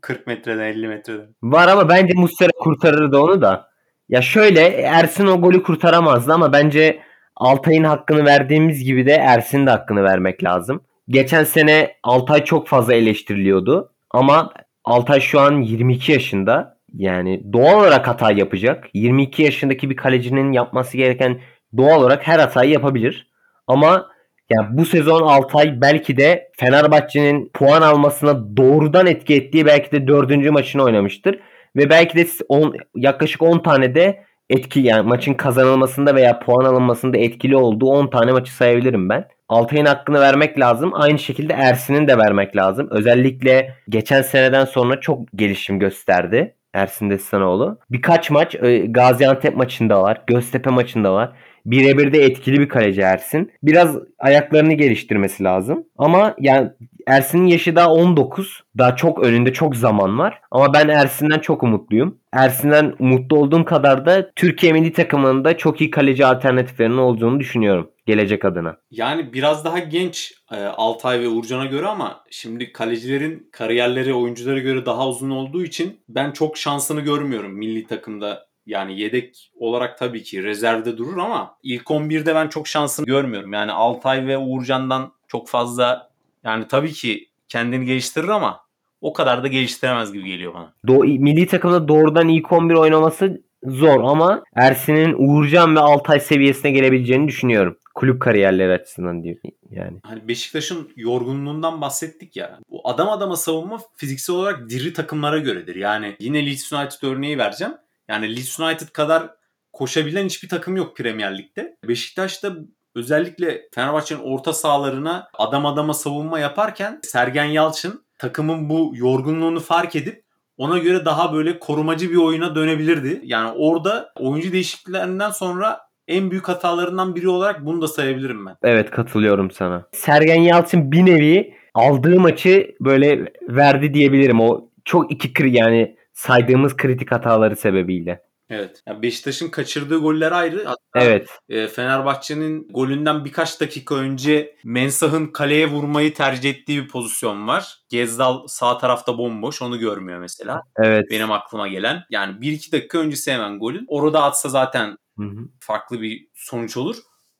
40 metreden 50 metreden. Var ama bence Mustera kurtarırdı onu da. Ya şöyle Ersin o golü kurtaramazdı ama bence Altay'ın hakkını verdiğimiz gibi de Ersin'in de hakkını vermek lazım. Geçen sene Altay çok fazla eleştiriliyordu ama Altay şu an 22 yaşında. Yani doğal olarak hata yapacak. 22 yaşındaki bir kalecinin yapması gereken doğal olarak her hatayı yapabilir. Ama yani bu sezon Altay belki de Fenerbahçe'nin puan almasına doğrudan etki ettiği belki de dördüncü maçını oynamıştır. Ve belki de on, yaklaşık 10 tane de etki yani maçın kazanılmasında veya puan alınmasında etkili olduğu 10 tane maçı sayabilirim ben. Altay'ın hakkını vermek lazım. Aynı şekilde Ersin'in de vermek lazım. Özellikle geçen seneden sonra çok gelişim gösterdi. Ersin Destanoğlu. Birkaç maç e, Gaziantep maçında var. Göztepe maçında var. Birebir de etkili bir kaleci Ersin. Biraz ayaklarını geliştirmesi lazım. Ama yani Ersin'in yaşı daha 19. Daha çok önünde çok zaman var. Ama ben Ersin'den çok umutluyum. Ersin'den umutlu olduğum kadar da Türkiye milli takımında çok iyi kaleci alternatiflerinin olduğunu düşünüyorum gelecek adına. Yani biraz daha genç e, Altay ve Uğurcan'a göre ama şimdi kalecilerin kariyerleri oyunculara göre daha uzun olduğu için ben çok şansını görmüyorum milli takımda yani yedek olarak tabii ki rezervde durur ama ilk 11'de ben çok şansını görmüyorum. Yani Altay ve Uğurcan'dan çok fazla yani tabii ki kendini geliştirir ama o kadar da geliştiremez gibi geliyor bana. Do- milli takımda doğrudan ilk 11 oynaması zor ama Ersin'in Uğurcan ve Altay seviyesine gelebileceğini düşünüyorum. Kulüp kariyerleri açısından diyor yani. Hani Beşiktaş'ın yorgunluğundan bahsettik ya. Bu adam adama savunma fiziksel olarak diri takımlara göredir. Yani yine Leeds United örneği vereceğim. Yani Leeds United kadar koşabilen hiçbir takım yok Premier Lig'de. Beşiktaş'ta özellikle Fenerbahçe'nin orta sahalarına adam adama savunma yaparken Sergen Yalçın takımın bu yorgunluğunu fark edip ona göre daha böyle korumacı bir oyuna dönebilirdi. Yani orada oyuncu değişikliklerinden sonra en büyük hatalarından biri olarak bunu da sayabilirim ben. Evet katılıyorum sana. Sergen Yalçın bir nevi aldığı maçı böyle verdi diyebilirim. O çok iki kri yani saydığımız kritik hataları sebebiyle. Evet. Yani Beşiktaş'ın kaçırdığı goller ayrı. Hatta Evet. e, Fenerbahçe'nin golünden birkaç dakika önce Mensah'ın kaleye vurmayı tercih ettiği bir pozisyon var. Gezdal sağ tarafta bomboş. Onu görmüyor mesela. Evet. Benim aklıma gelen. Yani 1-2 dakika öncesi hemen golün. Orada atsa zaten Hı hı. farklı bir sonuç olur.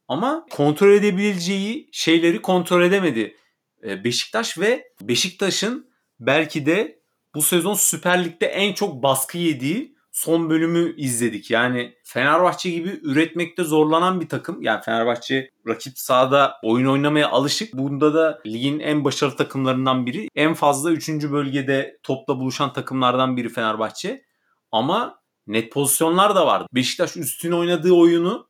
Ama kontrol edebileceği şeyleri kontrol edemedi e, Beşiktaş ve Beşiktaş'ın belki de bu sezon Süper Lig'de en çok baskı yediği son bölümü izledik. Yani Fenerbahçe gibi üretmekte zorlanan bir takım. Yani Fenerbahçe rakip sahada oyun oynamaya alışık. Bunda da ligin en başarılı takımlarından biri. En fazla 3. bölgede topla buluşan takımlardan biri Fenerbahçe. Ama net pozisyonlar da vardı. Beşiktaş üstüne oynadığı oyunu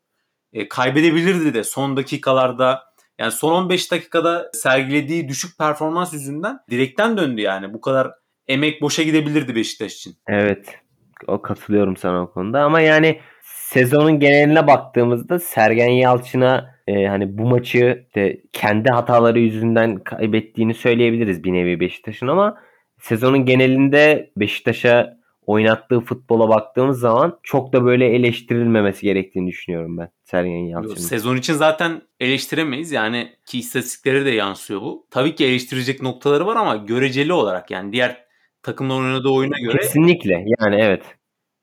e, kaybedebilirdi de son dakikalarda. Yani son 15 dakikada sergilediği düşük performans yüzünden direkten döndü yani. Bu kadar emek boşa gidebilirdi Beşiktaş için. Evet. O katılıyorum sana o konuda ama yani sezonun geneline baktığımızda Sergen Yalçın'a e, hani bu maçı de kendi hataları yüzünden kaybettiğini söyleyebiliriz bir nevi Beşiktaş'ın ama sezonun genelinde Beşiktaş'a oynattığı futbola baktığımız zaman çok da böyle eleştirilmemesi gerektiğini düşünüyorum ben Sergen Yalçın'ın. Sezon için zaten eleştiremeyiz. Yani ki istatistiklere de yansıyor bu. Tabii ki eleştirecek noktaları var ama göreceli olarak yani diğer takımların oynadığı oyuna göre Kesinlikle yani evet.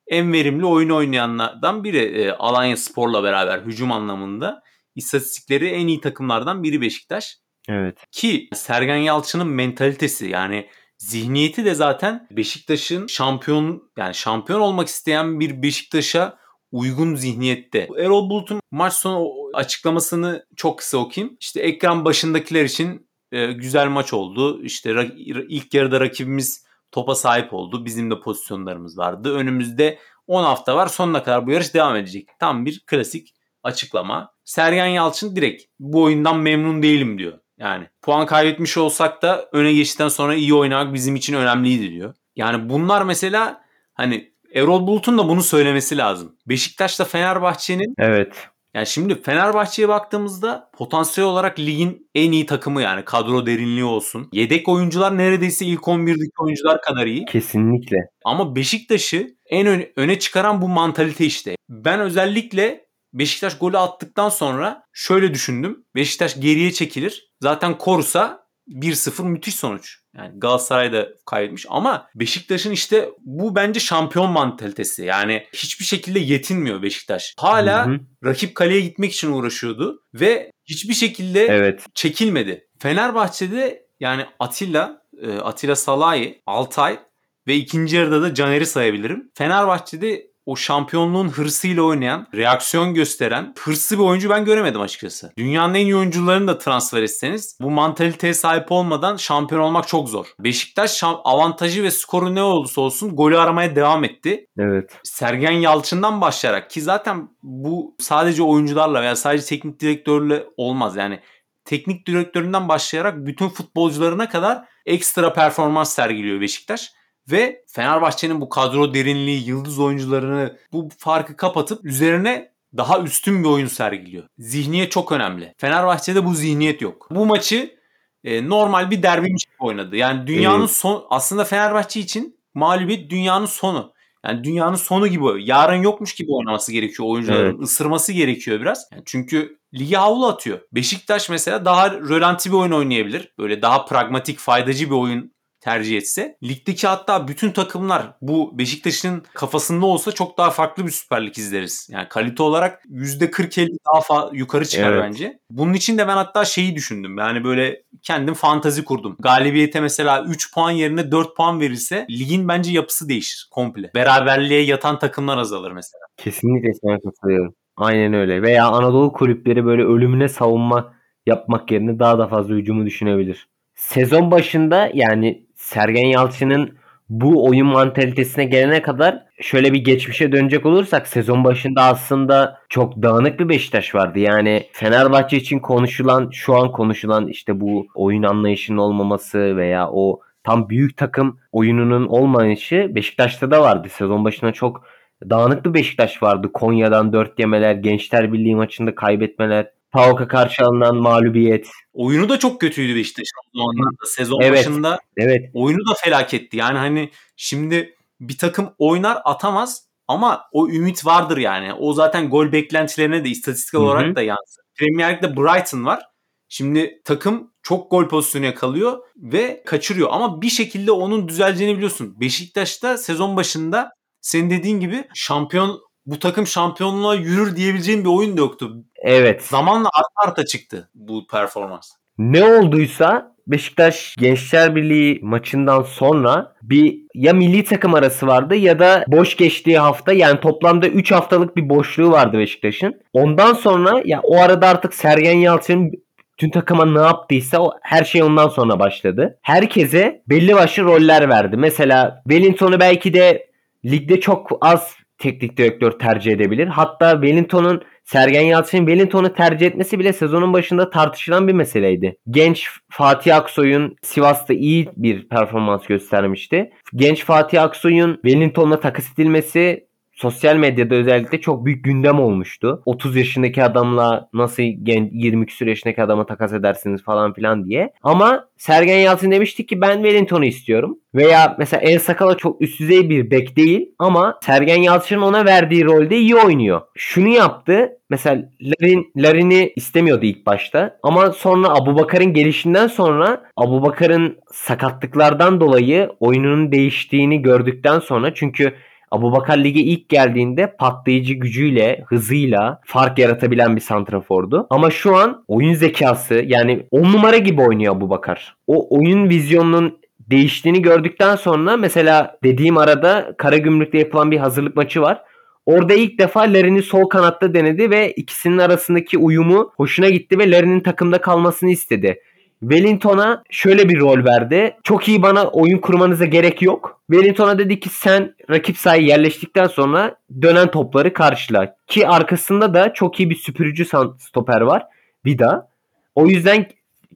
en verimli oyun oynayanlardan biri e, Alanya Spor'la beraber hücum anlamında. İstatistikleri en iyi takımlardan biri Beşiktaş. Evet. Ki Sergen Yalçın'ın mentalitesi yani zihniyeti de zaten Beşiktaş'ın şampiyon yani şampiyon olmak isteyen bir Beşiktaş'a uygun zihniyette. Erol Bulut'un maç sonu açıklamasını çok kısa okuyayım. İşte ekran başındakiler için e, güzel maç oldu. İşte ilk yarıda rakibimiz topa sahip oldu. Bizim de pozisyonlarımız vardı. Önümüzde 10 hafta var. Sonuna kadar bu yarış devam edecek. Tam bir klasik açıklama. Sergen Yalçın direkt bu oyundan memnun değilim diyor. Yani puan kaybetmiş olsak da öne geçtikten sonra iyi oynamak bizim için önemliydi diyor. Yani bunlar mesela hani Erol Bulut'un da bunu söylemesi lazım. Beşiktaş'ta Fenerbahçe'nin Evet. Yani şimdi Fenerbahçe'ye baktığımızda potansiyel olarak ligin en iyi takımı yani kadro derinliği olsun. Yedek oyuncular neredeyse ilk 11'deki oyuncular kadar iyi. Kesinlikle. Ama Beşiktaş'ı en öne, öne çıkaran bu mantalite işte. Ben özellikle Beşiktaş golü attıktan sonra şöyle düşündüm. Beşiktaş geriye çekilir. Zaten korusa 1-0 müthiş sonuç. Yani Galatasaray da kaybetmiş ama Beşiktaş'ın işte bu bence şampiyon mantalitesi. Yani hiçbir şekilde yetinmiyor Beşiktaş. Hala Hı hı. rakip kaleye gitmek için uğraşıyordu ve hiçbir şekilde Evet. çekilmedi. Fenerbahçe'de yani Atilla, e, Atilla Salahi, Altay ve ikinci yarıda da Caner'i sayabilirim. Fenerbahçe'de o şampiyonluğun hırsıyla oynayan, reaksiyon gösteren, hırslı bir oyuncu ben göremedim açıkçası. Dünyanın en iyi oyuncularını da transfer etseniz bu mantaliteye sahip olmadan şampiyon olmak çok zor. Beşiktaş avantajı ve skoru ne olursa olsun golü aramaya devam etti. Evet. Sergen Yalçın'dan başlayarak ki zaten bu sadece oyuncularla veya sadece teknik direktörle olmaz. Yani teknik direktöründen başlayarak bütün futbolcularına kadar ekstra performans sergiliyor Beşiktaş. Ve Fenerbahçe'nin bu kadro derinliği, yıldız oyuncularını bu farkı kapatıp üzerine daha üstün bir oyun sergiliyor. Zihniyet çok önemli. Fenerbahçe'de bu zihniyet yok. Bu maçı e, normal bir derbiymiş gibi oynadı. Yani dünyanın Evet. son aslında Fenerbahçe için mağlubiyet dünyanın sonu. Yani dünyanın sonu gibi, yarın yokmuş gibi oynaması gerekiyor oyuncuların. Evet. ısırması gerekiyor biraz. Yani çünkü lige havlu atıyor. Beşiktaş mesela daha rölanti bir oyun oynayabilir. Böyle daha pragmatik, faydacı bir oyun tercih etse. Ligdeki hatta bütün takımlar bu Beşiktaş'ın kafasında olsa çok daha farklı bir Süper Lig izleriz. Yani kalite olarak %40-50 daha yukarı çıkar Evet. bence. Bunun için de ben hatta şeyi düşündüm. Yani böyle kendim fantazi kurdum. Galibiyete mesela 3 puan yerine 4 puan verilse ligin bence yapısı değişir komple. Beraberliğe yatan takımlar azalır mesela. Kesinlikle sana katılıyorum. Aynen öyle. Veya Anadolu kulüpleri böyle ölümüne savunma yapmak yerine daha da fazla hücumu düşünebilir. Sezon başında yani Sergen Yalçın'ın bu oyun mantalitesine gelene kadar şöyle bir geçmişe dönecek olursak sezon başında aslında çok dağınık bir Beşiktaş vardı. Yani Fenerbahçe için konuşulan şu an konuşulan işte bu oyun anlayışının olmaması veya o tam büyük takım oyununun olmayışı Beşiktaş'ta da vardı. Sezon başına çok dağınık bir Beşiktaş vardı. Konya'dan 4 yemeler, Gençler Birliği maçında kaybetmeler, PAOK'a karşı alınan mağlubiyet. Oyunu da çok kötüydü Beşiktaş'ın o. Sezon Evet. başında Evet. oyunu da felaketti. Yani hani şimdi bir takım oynar atamaz ama o ümit vardır yani. O zaten gol beklentilerine de istatistik olarak da yansır. Premier Lig'de Brighton var. Şimdi takım çok gol pozisyonu yakalıyor ve kaçırıyor. Ama bir şekilde onun düzeleceğini biliyorsun. Beşiktaş'ta sezon başında senin dediğin gibi şampiyon bu takım şampiyonluğa yürür diyebileceğin bir oyun da yoktu. Evet. Zamanla arta arta çıktı bu performans. Ne olduysa Beşiktaş Gençler Birliği maçından sonra bir ya milli takım arası vardı ya da boş geçtiği hafta yani toplamda 3 haftalık bir boşluğu vardı Beşiktaş'ın. Ondan sonra ya o arada artık Sergen Yalçın tüm takıma ne yaptıysa o, her şey ondan sonra başladı. Herkese belli başlı roller verdi. Mesela Wellington'u belki de ligde çok az teknik direktör tercih edebilir. Hatta Wellington'un Sergen Yalçın'ın Wellington'u tercih etmesi bile sezonun başında tartışılan bir meseleydi. Genç Fatih Aksoy'un Sivas'ta iyi bir performans göstermişti. Genç Fatih Aksoy'un Wellington'la takas edilmesi sosyal medyada özellikle çok büyük gündem olmuştu. 30 yaşındaki adamla nasıl gen 20 küsur yaşındaki adama takas edersiniz falan filan diye. Ama Sergen Yalçın demişti ki ben Wellington'u istiyorum. Veya mesela El Sakala çok üst düzey bir bek değil ama Sergen Yalçın'ın ona verdiği rolde iyi oynuyor. Şunu yaptı. Mesela Larin, Larin'i istemiyordu ilk başta. Ama sonra Abubakar'ın gelişinden sonra Abubakar'ın sakatlıklardan dolayı oyununun değiştiğini gördükten sonra çünkü Abubakar lige ilk geldiğinde patlayıcı gücüyle, hızıyla fark yaratabilen bir santrafordu. Ama şu an oyun zekası yani 10 numara gibi oynuyor Abubakar. O oyun vizyonunun değiştiğini gördükten sonra mesela dediğim arada Karagümrük'te yapılan bir hazırlık maçı var. Orada ilk defa Larin'i sol kanatta denedi ve ikisinin arasındaki uyumu hoşuna gitti ve Larin'in takımda kalmasını istedi. Wellington'a şöyle bir rol verdi. Çok iyi bana oyun kurmanıza gerek yok. Wellington'a dedi ki sen rakip sahaya yerleştikten sonra dönen topları karşıla. Ki arkasında da çok iyi bir süpürücü stoper var. Vida. O yüzden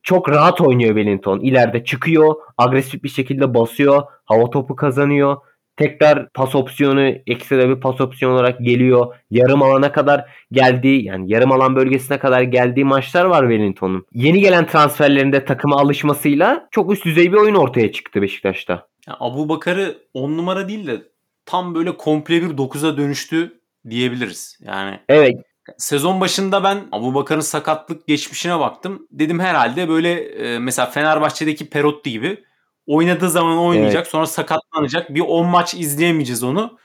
çok rahat oynuyor Wellington. İleride çıkıyor, agresif bir şekilde basıyor, hava topu kazanıyor. Tekrar pas opsiyonu, ekstra bir pas opsiyonu olarak geliyor. Yarım alana kadar geldiği yani yarım alan bölgesine kadar geldiği maçlar var Wellington'un. Yeni gelen transferlerinde takıma alışmasıyla çok üst düzey bir oyun ortaya çıktı Beşiktaş'ta. Yani Abu Bakar'ı 10 numara değil de tam böyle komple bir 9'a dönüştü diyebiliriz. Yani Evet sezon başında ben Abu Bakar'ın sakatlık geçmişine baktım. Dedim herhalde böyle e, mesela Fenerbahçe'deki Perotti gibi oynadığı zaman oynayacak sonra sakatlanacak. Bir 10 maç izleyemeyeceğiz onu.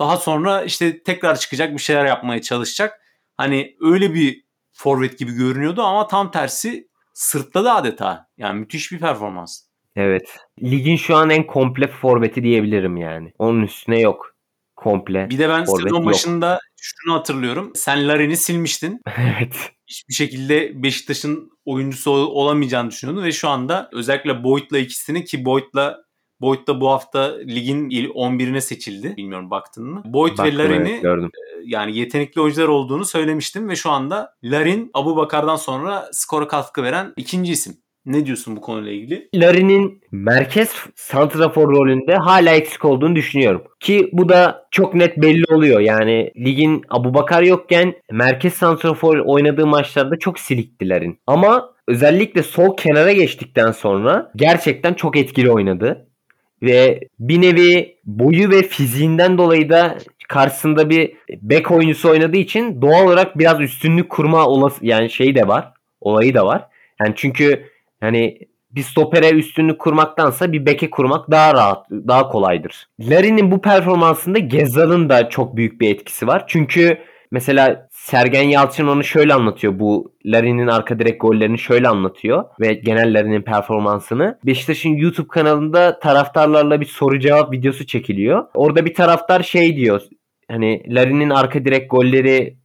Daha sonra işte tekrar çıkacak bir şeyler yapmaya çalışacak. Hani öyle bir forvet gibi görünüyordu ama tam tersi sırtladı adeta. Yani müthiş bir performans. evet. Ligin şu an en komple forveti diyebilirim yani. Onun üstüne yok. Komple. Bir de ben sezon yok. başında şunu hatırlıyorum. Sen Larin'i silmiştin. evet. Hiçbir şekilde Beşiktaş'ın oyuncusu ol- olamayacağını düşünüyordun ve şu anda özellikle Boyd'la ikisini ki Boyd'la Boyd da bu hafta ligin il- 11'ine seçildi. Bilmiyorum baktın mı? Boyd ve Larin'i evet, yani yetenekli oyuncular olduğunu söylemiştim ve şu anda Larin Abu Bakar'dan sonra skora katkı veren ikinci isim. Ne diyorsun bu konuyla ilgili? Larin'in merkez santrafor rolünde hala eksik olduğunu düşünüyorum. Ki bu da çok net belli oluyor. Yani ligin Abubakar yokken merkez santrafor oynadığı maçlarda çok silikti Larin. Ama özellikle sol kenara geçtikten sonra gerçekten çok etkili oynadı. Ve bir nevi boyu ve fiziğinden dolayı da karşısında bir bek oyuncusu oynadığı için doğal olarak biraz üstünlük kurma olası yani şey de var. Olayı da var. Yani çünkü hani bir stopere üstünlük kurmaktansa bir beke kurmak daha rahat, daha kolaydır. Larin'in bu performansında Gezzal'ın da çok büyük bir etkisi var. Çünkü mesela Sergen Yalçın onu şöyle anlatıyor. Bu Larin'in arka direk gollerini şöyle anlatıyor ve genel Larin'in performansını. Beşiktaş'ın YouTube kanalında taraftarlarla bir soru cevap videosu çekiliyor. Orada bir taraftar şey diyor. Hani Larin'in arka direk golleri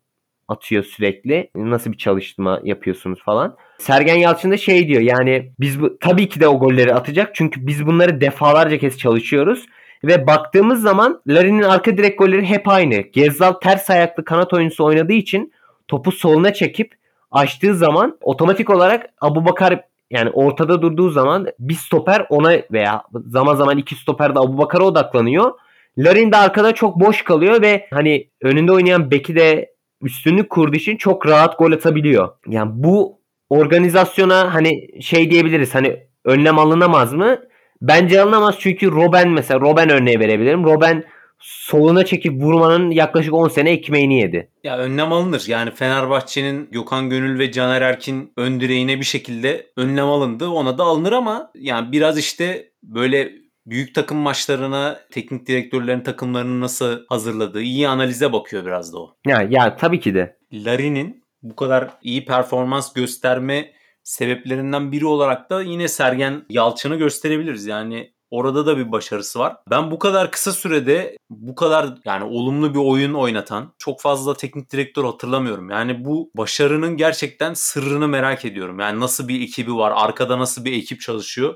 atıyor sürekli. Nasıl bir çalışma yapıyorsunuz falan. Sergen Yalçın da şey diyor yani biz bu, tabii ki de o golleri atacak çünkü biz bunları defalarca kez çalışıyoruz. Ve baktığımız zaman Larin'in arka direk golleri hep aynı. Gezzal ters ayaklı kanat oyuncusu oynadığı için topu soluna çekip açtığı zaman otomatik olarak Abubakar yani ortada durduğu zaman bir stoper ona veya zaman zaman iki stoper de Abubakar'a odaklanıyor. Larin de arkada çok boş kalıyor ve hani önünde oynayan Beki de üstünlük kurduğu için çok rahat gol atabiliyor. Yani bu organizasyona hani şey diyebiliriz hani önlem alınamaz mı? Bence alınamaz çünkü Robben mesela Robben örneği verebilirim. Robben soluna çekip vurmanın yaklaşık 10 sene ekmeğini yedi. Ya önlem alınır. Yani Fenerbahçe'nin Gökhan Gönül ve Caner Erkin ön direğine bir şekilde önlem alındı. Ona da alınır ama yani biraz işte böyle büyük takım maçlarına teknik direktörlerin takımlarını nasıl hazırladığı iyi analize bakıyor biraz da o. Ya ya tabii ki de. Larin'in bu kadar iyi performans gösterme sebeplerinden biri olarak da yine Sergen Yalçın'ı gösterebiliriz. Yani orada da bir başarısı var. Ben bu kadar kısa sürede bu kadar yani olumlu bir oyun oynatan çok fazla teknik direktör hatırlamıyorum. Yani bu başarının gerçekten sırrını merak ediyorum. Yani nasıl bir ekibi var, arkada nasıl bir ekip çalışıyor.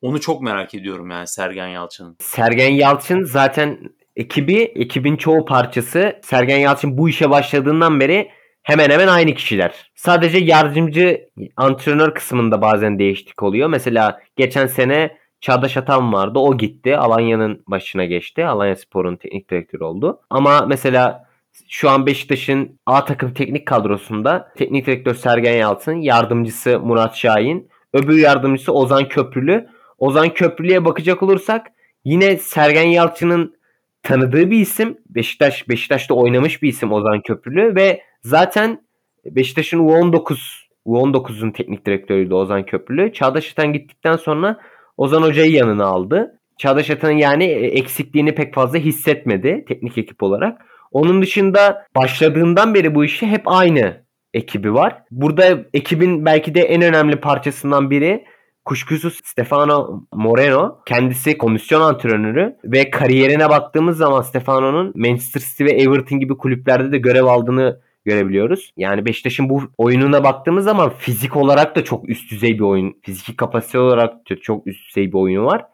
Onu çok merak ediyorum yani Sergen Yalçın'ın. Sergen Yalçın zaten ekibi, ekibin çoğu parçası Sergen Yalçın bu işe başladığından beri hemen hemen aynı kişiler. Sadece yardımcı antrenör kısmında bazen değişiklik oluyor. Mesela geçen sene Çağdaş Atan vardı. O gitti. Alanya'nın başına geçti. Alanya Spor'un teknik direktörü oldu. Ama mesela şu an Beşiktaş'ın A takım teknik kadrosunda teknik direktör Sergen Yalçın, yardımcısı Murat Şahin, öbür yardımcısı Ozan Köprülü. Ozan Köprülü'ye bakacak olursak yine Sergen Yalçın'ın tanıdığı bir isim. Beşiktaş Beşiktaş'ta oynamış bir isim Ozan Köprülü ve zaten Beşiktaş'ın U19 U19'un teknik direktörüydü Ozan Köprülü. Çağdaş Atan gittikten sonra Ozan Hoca'yı yanına aldı. Çağdaş Atan'ın yani e, eksikliğini pek fazla hissetmedi teknik ekip olarak. Onun dışında başladığından beri bu işi hep aynı ekibi var. Burada ekibin belki de en önemli parçasından biri kuşkusuz Stefano Moreno. Kendisi komisyon antrenörü ve kariyerine baktığımız zaman Stefano'nun Manchester City ve Everton gibi kulüplerde de görev aldığını görebiliyoruz. Yani Beşiktaş'ın bu oyununa baktığımız zaman fizik olarak da çok üst düzey bir oyun. Fiziki kapasite olarak da çok üst düzey bir oyunu var.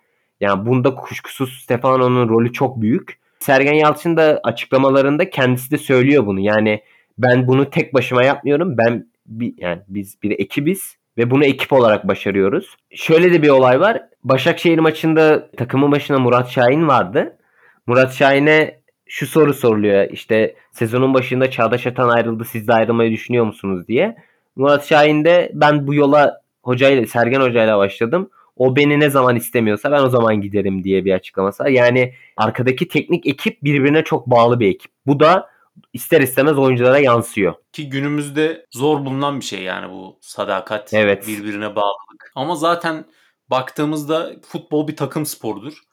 Yani bunda kuşkusuz Stefano'nun rolü çok büyük. Sergen Yalçın da açıklamalarında kendisi de söylüyor bunu. Yani ben bunu tek başıma yapmıyorum. Ben bir, yani biz bir ekibiz ve bunu ekip olarak başarıyoruz. Şöyle de bir olay var. Başakşehir maçında takımın başına Murat Şahin vardı. Murat Şahin'e şu soru soruluyor. İşte sezonun başında Çağdaş Atan ayrıldı siz de ayrılmayı düşünüyor musunuz diye. Murat Şahin de ben bu yola hocayla Sergen hocayla başladım. O beni ne zaman istemiyorsa ben o zaman giderim diye bir açıklaması var. Yani arkadaki teknik ekip birbirine çok bağlı bir ekip. Bu da ister istemez oyunculara yansıyor. Ki günümüzde zor bulunan bir şey yani bu sadakat, evet. birbirine bağlılık. Ama zaten baktığımızda futbol bir takım sporudur.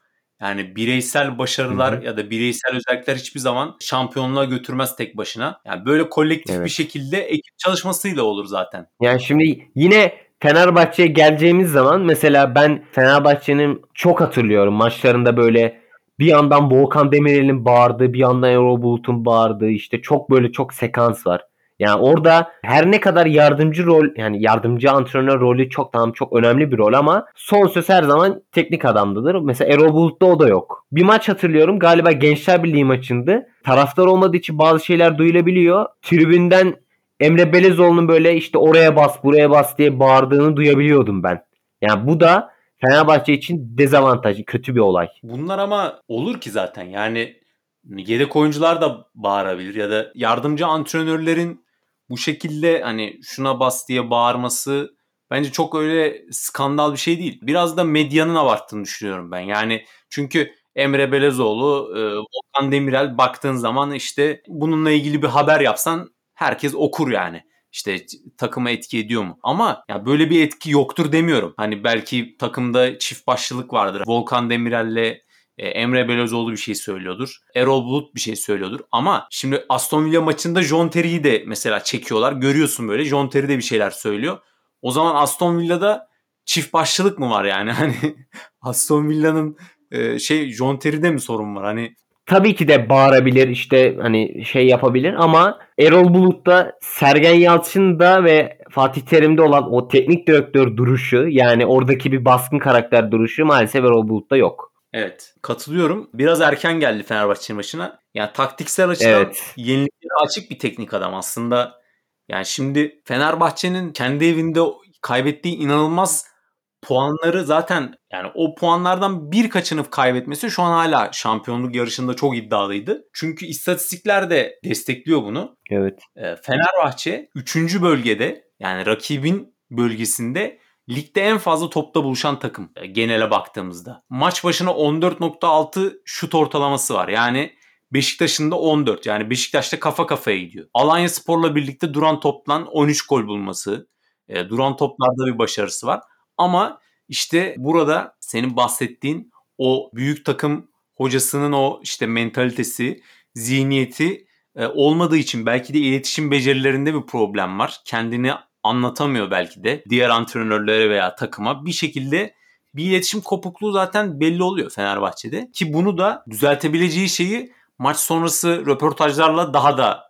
Yani bireysel başarılar Hı-hı. ya da bireysel özellikler hiçbir zaman şampiyonluğa götürmez tek başına. Yani böyle kolektif evet. bir şekilde ekip çalışmasıyla olur zaten. Yani şimdi yine Fenerbahçe'ye geleceğimiz zaman mesela ben Fenerbahçe'nin çok hatırlıyorum maçlarında böyle bir yandan Volkan Demirel'in bağırdığı, bir yandan Erol Bulut'un bağırdığı işte çok böyle çok sekans var. Yani orada her ne kadar yardımcı rol yani yardımcı antrenör rolü çok tamam çok önemli bir rol ama son söz her zaman teknik adamdadır. Mesela Erol Bulut'ta o da yok. Bir maç hatırlıyorum galiba Gençler Birliği maçındı. Taraftar olmadığı için bazı şeyler duyulabiliyor. Tribünden Emre Belezoğlu'nun böyle işte oraya bas buraya bas diye bağırdığını duyabiliyordum ben. Yani bu da Fenerbahçe için dezavantajlı, kötü bir olay. Bunlar ama olur ki zaten. Yani yedek oyuncular da bağırabilir ya da yardımcı antrenörlerin bu şekilde hani şuna bas diye bağırması bence çok öyle skandal bir şey değil. Biraz da medyanın abarttığını düşünüyorum ben. Yani çünkü Emre Belezoğlu, e, Volkan Demirel baktığın zaman işte bununla ilgili bir haber yapsan herkes okur yani. İşte takıma etki ediyor mu? Ama ya böyle bir etki yoktur demiyorum. Hani belki takımda çift başlılık vardır. Volkan Demirel'le e, Emre Belözoğlu bir şey söylüyordur. Erol Bulut bir şey söylüyordur. Ama şimdi Aston Villa maçında John Terry'i de mesela çekiyorlar. Görüyorsun böyle John Terry de bir şeyler söylüyor. O zaman Aston Villa'da çift başlılık mı var yani? Hani Aston Villa'nın e, şey John Terry'de mi sorun var? Hani tabii ki de bağırabilir işte hani şey yapabilir ama Erol Bulut'ta Sergen Yalçın'da ve Fatih Terim'de olan o teknik direktör duruşu yani oradaki bir baskın karakter duruşu maalesef Erol Bulut'ta yok. Evet katılıyorum. Biraz erken geldi Fenerbahçe maçına. Yani taktiksel açıdan evet. yeniliklere açık bir teknik adam aslında. Yani şimdi Fenerbahçe'nin kendi evinde kaybettiği inanılmaz puanları zaten yani o puanlardan birkaçını kaybetmesi şu an hala şampiyonluk yarışında çok iddialıydı. Çünkü istatistikler de destekliyor bunu. Evet. Ee, Fenerbahçe 3. bölgede yani rakibin bölgesinde ligde en fazla topta buluşan takım e, genele baktığımızda. Maç başına 14.6 şut ortalaması var. Yani Beşiktaş'ın da 14. Yani Beşiktaş'ta kafa kafaya gidiyor. Alanya Spor'la birlikte duran toplan 13 gol bulması. E, duran toplarda bir başarısı var. Ama işte burada senin bahsettiğin o büyük takım hocasının o işte mentalitesi, zihniyeti e, olmadığı için belki de iletişim becerilerinde bir problem var. Kendini anlatamıyor belki de diğer antrenörlere veya takıma bir şekilde bir iletişim kopukluğu zaten belli oluyor Fenerbahçe'de ki bunu da düzeltebileceği şeyi maç sonrası röportajlarla daha da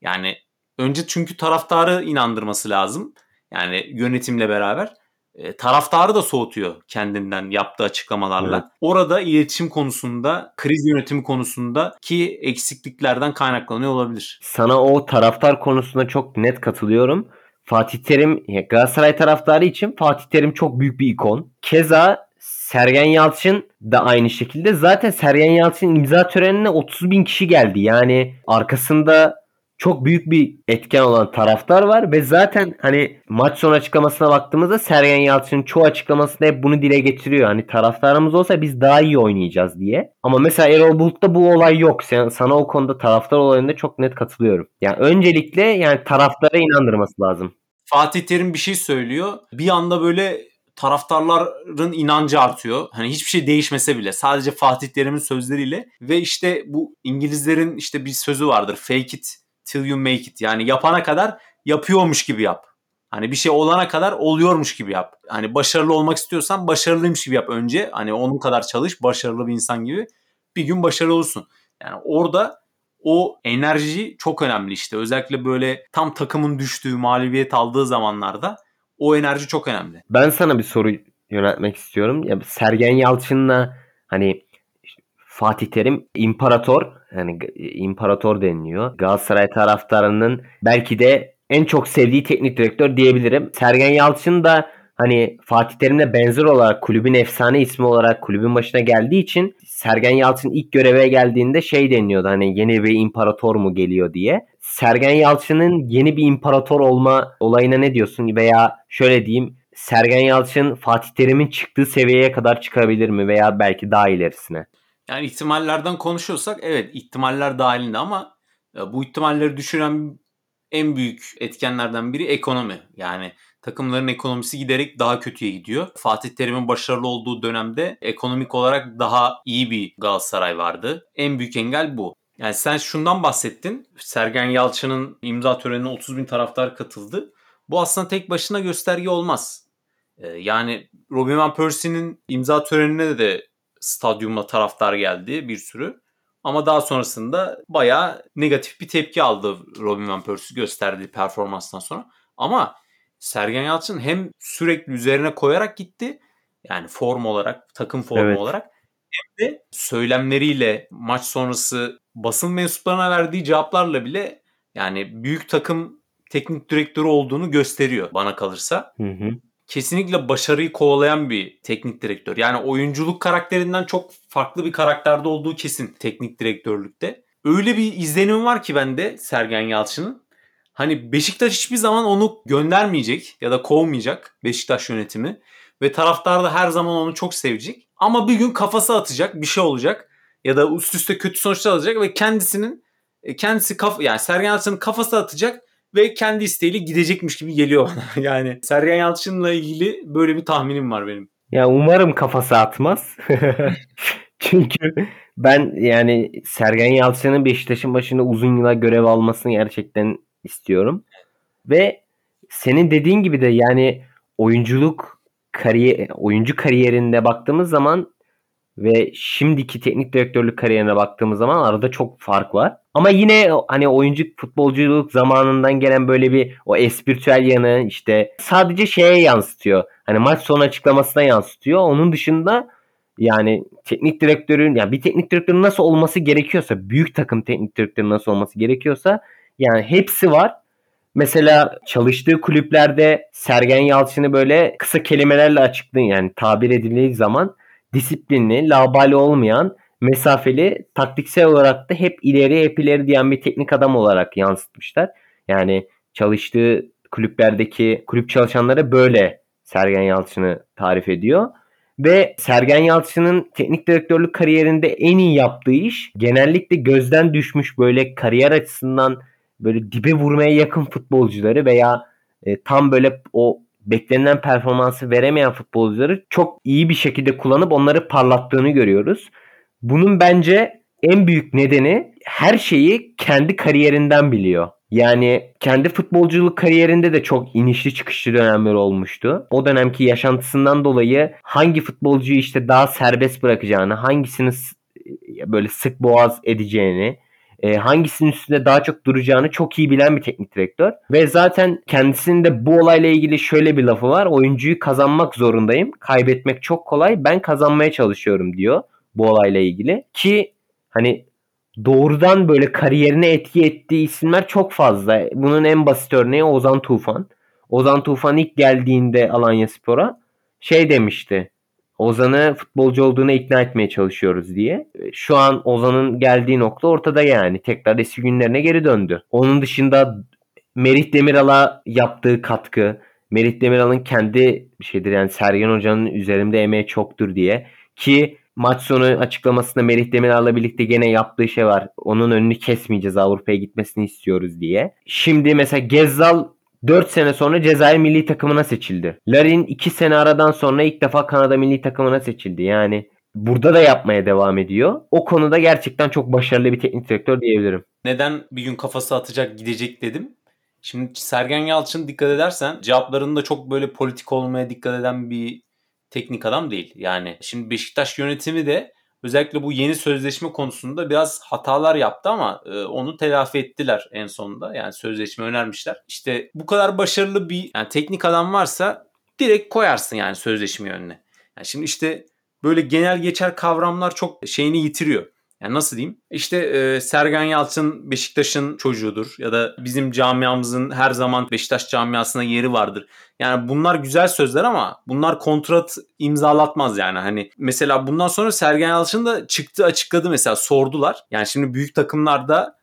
yani önce çünkü taraftarı inandırması lazım. Yani yönetimle beraber e, taraftarı da soğutuyor kendinden yaptığı açıklamalarla. Evet. Orada iletişim konusunda, kriz yönetimi konusunda ki eksikliklerden kaynaklanıyor olabilir. Sana o taraftar konusunda çok net katılıyorum. Fatih Terim Galatasaray taraftarı için Fatih Terim çok büyük bir ikon. Keza Sergen Yalçın da aynı şekilde. Zaten Sergen Yalçın imza törenine 30 bin kişi geldi. Yani arkasında çok büyük bir etken olan taraftar var ve zaten hani maç sonu açıklamasına baktığımızda Sergen Yalçın'ın çoğu açıklamasında hep bunu dile getiriyor. Hani taraftarımız olsa biz daha iyi oynayacağız diye. Ama mesela Erol Bulut'ta bu olay yok. Sen, sana o konuda taraftar olayında çok net katılıyorum. Yani öncelikle yani taraftara inandırması lazım. Fatih Terim bir şey söylüyor. Bir anda böyle taraftarların inancı artıyor. Hani hiçbir şey değişmese bile sadece Fatih Terim'in sözleriyle ve işte bu İngilizlerin işte bir sözü vardır. Fake it till you make it. Yani yapana kadar yapıyormuş gibi yap. Hani bir şey olana kadar oluyormuş gibi yap. Hani başarılı olmak istiyorsan başarılıymış gibi yap önce. Hani onun kadar çalış, başarılı bir insan gibi. Bir gün başarılı olursun. Yani orada o enerji çok önemli işte. Özellikle böyle tam takımın düştüğü, mağlubiyet aldığı zamanlarda o enerji çok önemli. Ben sana bir soru yöneltmek istiyorum. Ya Sergen Yalçın'la hani Fatih Terim imparator yani imparator deniliyor. Galatasaray taraftarının belki de en çok sevdiği teknik direktör diyebilirim. Sergen Yalçın da hani Fatih Terim'le benzer olarak kulübün efsane ismi olarak kulübün başına geldiği için Sergen Yalçın ilk göreve geldiğinde şey deniliyordu hani yeni bir imparator mu geliyor diye. Sergen Yalçın'ın yeni bir imparator olma olayına ne diyorsun veya şöyle diyeyim Sergen Yalçın Fatih Terim'in çıktığı seviyeye kadar çıkabilir mi veya belki daha ilerisine? Yani ihtimallerden konuşuyorsak evet ihtimaller dahilinde ama e, bu ihtimalleri düşüren en büyük etkenlerden biri ekonomi. Yani takımların ekonomisi giderek daha kötüye gidiyor. Fatih Terim'in başarılı olduğu dönemde ekonomik olarak daha iyi bir Galatasaray vardı. En büyük engel bu. Yani sen şundan bahsettin. Sergen Yalçın'ın imza törenine 30 bin taraftar katıldı. Bu aslında tek başına gösterge olmaz. E, yani Robin Van Persie'nin imza törenine de stadyuma taraftar geldi bir sürü. Ama daha sonrasında bayağı negatif bir tepki aldı Robin Van Persie gösterdiği performanstan sonra. Ama Sergen Yalçın hem sürekli üzerine koyarak gitti. Yani form olarak, takım formu evet. olarak hem de söylemleriyle maç sonrası basın mensuplarına verdiği cevaplarla bile yani büyük takım teknik direktörü olduğunu gösteriyor bana kalırsa. Hı hı kesinlikle başarıyı kovalayan bir teknik direktör. Yani oyunculuk karakterinden çok farklı bir karakterde olduğu kesin teknik direktörlükte. Öyle bir izlenim var ki bende Sergen Yalçın'ın. Hani Beşiktaş hiçbir zaman onu göndermeyecek ya da kovmayacak Beşiktaş yönetimi. Ve taraftar da her zaman onu çok sevecek. Ama bir gün kafası atacak bir şey olacak. Ya da üst üste kötü sonuçlar alacak ve kendisinin e, kendisi kaf yani Sergen Yalçın'ın kafası atacak ve kendi isteğiyle gidecekmiş gibi geliyor bana. yani Sergen Yalçın'la ilgili böyle bir tahminim var benim. Ya umarım kafası atmaz. Çünkü ben yani Sergen Yalçın'ın Beşiktaş'ın başında uzun yıllar görev almasını gerçekten istiyorum. Ve senin dediğin gibi de yani oyunculuk kariyer oyuncu kariyerinde baktığımız zaman ve şimdiki teknik direktörlük kariyerine baktığımız zaman arada çok fark var. Ama yine hani oyuncu futbolculuk zamanından gelen böyle bir o espiritüel yanı işte sadece şeye yansıtıyor. Hani maç sonu açıklamasına yansıtıyor. Onun dışında yani teknik direktörün yani bir teknik direktörün nasıl olması gerekiyorsa büyük takım teknik direktörün nasıl olması gerekiyorsa yani hepsi var Mesela çalıştığı kulüplerde Sergen Yalçın'ı böyle kısa kelimelerle açıklayın yani tabir edildiği zaman disiplinli, labali olmayan, mesafeli, taktiksel olarak da hep ileri hep ileri diyen bir teknik adam olarak yansıtmışlar. Yani çalıştığı kulüplerdeki kulüp çalışanları böyle Sergen Yalçın'ı tarif ediyor. Ve Sergen Yalçın'ın teknik direktörlük kariyerinde en iyi yaptığı iş genellikle gözden düşmüş böyle kariyer açısından böyle dibe vurmaya yakın futbolcuları veya e, tam böyle o beklenen performansı veremeyen futbolcuları çok iyi bir şekilde kullanıp onları parlattığını görüyoruz. Bunun bence en büyük nedeni her şeyi kendi kariyerinden biliyor. Yani kendi futbolculuk kariyerinde de çok inişli çıkışlı dönemler olmuştu. O dönemki yaşantısından dolayı hangi futbolcuyu işte daha serbest bırakacağını, hangisini böyle sık boğaz edeceğini, e, hangisinin üstünde daha çok duracağını çok iyi bilen bir teknik direktör. Ve zaten kendisinin de bu olayla ilgili şöyle bir lafı var. Oyuncuyu kazanmak zorundayım. Kaybetmek çok kolay. Ben kazanmaya çalışıyorum diyor bu olayla ilgili. Ki hani doğrudan böyle kariyerine etki ettiği isimler çok fazla. Bunun en basit örneği Ozan Tufan. Ozan Tufan ilk geldiğinde Alanya Spor'a şey demişti. Ozan'ı futbolcu olduğuna ikna etmeye çalışıyoruz diye. Şu an Ozan'ın geldiği nokta ortada yani. Tekrar eski günlerine geri döndü. Onun dışında Merih Demiral'a yaptığı katkı, Merih Demiral'ın kendi şeydir yani Sergen Hoca'nın üzerimde emeği çoktur diye ki maç sonu açıklamasında Merih Demiral'la birlikte gene yaptığı şey var. Onun önünü kesmeyeceğiz Avrupa'ya gitmesini istiyoruz diye. Şimdi mesela Gezzal 4 sene sonra Cezayir milli takımına seçildi. Larin 2 sene aradan sonra ilk defa Kanada milli takımına seçildi. Yani burada da yapmaya devam ediyor. O konuda gerçekten çok başarılı bir teknik direktör diyebilirim. Neden bir gün kafası atacak gidecek dedim. Şimdi Sergen Yalçın dikkat edersen cevaplarında çok böyle politik olmaya dikkat eden bir teknik adam değil. Yani şimdi Beşiktaş yönetimi de özellikle bu yeni sözleşme konusunda biraz hatalar yaptı ama e, onu telafi ettiler en sonunda. Yani sözleşme önermişler. İşte bu kadar başarılı bir yani teknik adam varsa direkt koyarsın yani sözleşme önüne. Yani şimdi işte böyle genel geçer kavramlar çok şeyini yitiriyor. Yani nasıl diyeyim? İşte e, Sergen Yalçın Beşiktaş'ın çocuğudur ya da bizim camiamızın her zaman Beşiktaş camiasına yeri vardır. Yani bunlar güzel sözler ama bunlar kontrat imzalatmaz yani. Hani mesela bundan sonra Sergen Yalçın da çıktı açıkladı mesela sordular. Yani şimdi büyük takımlarda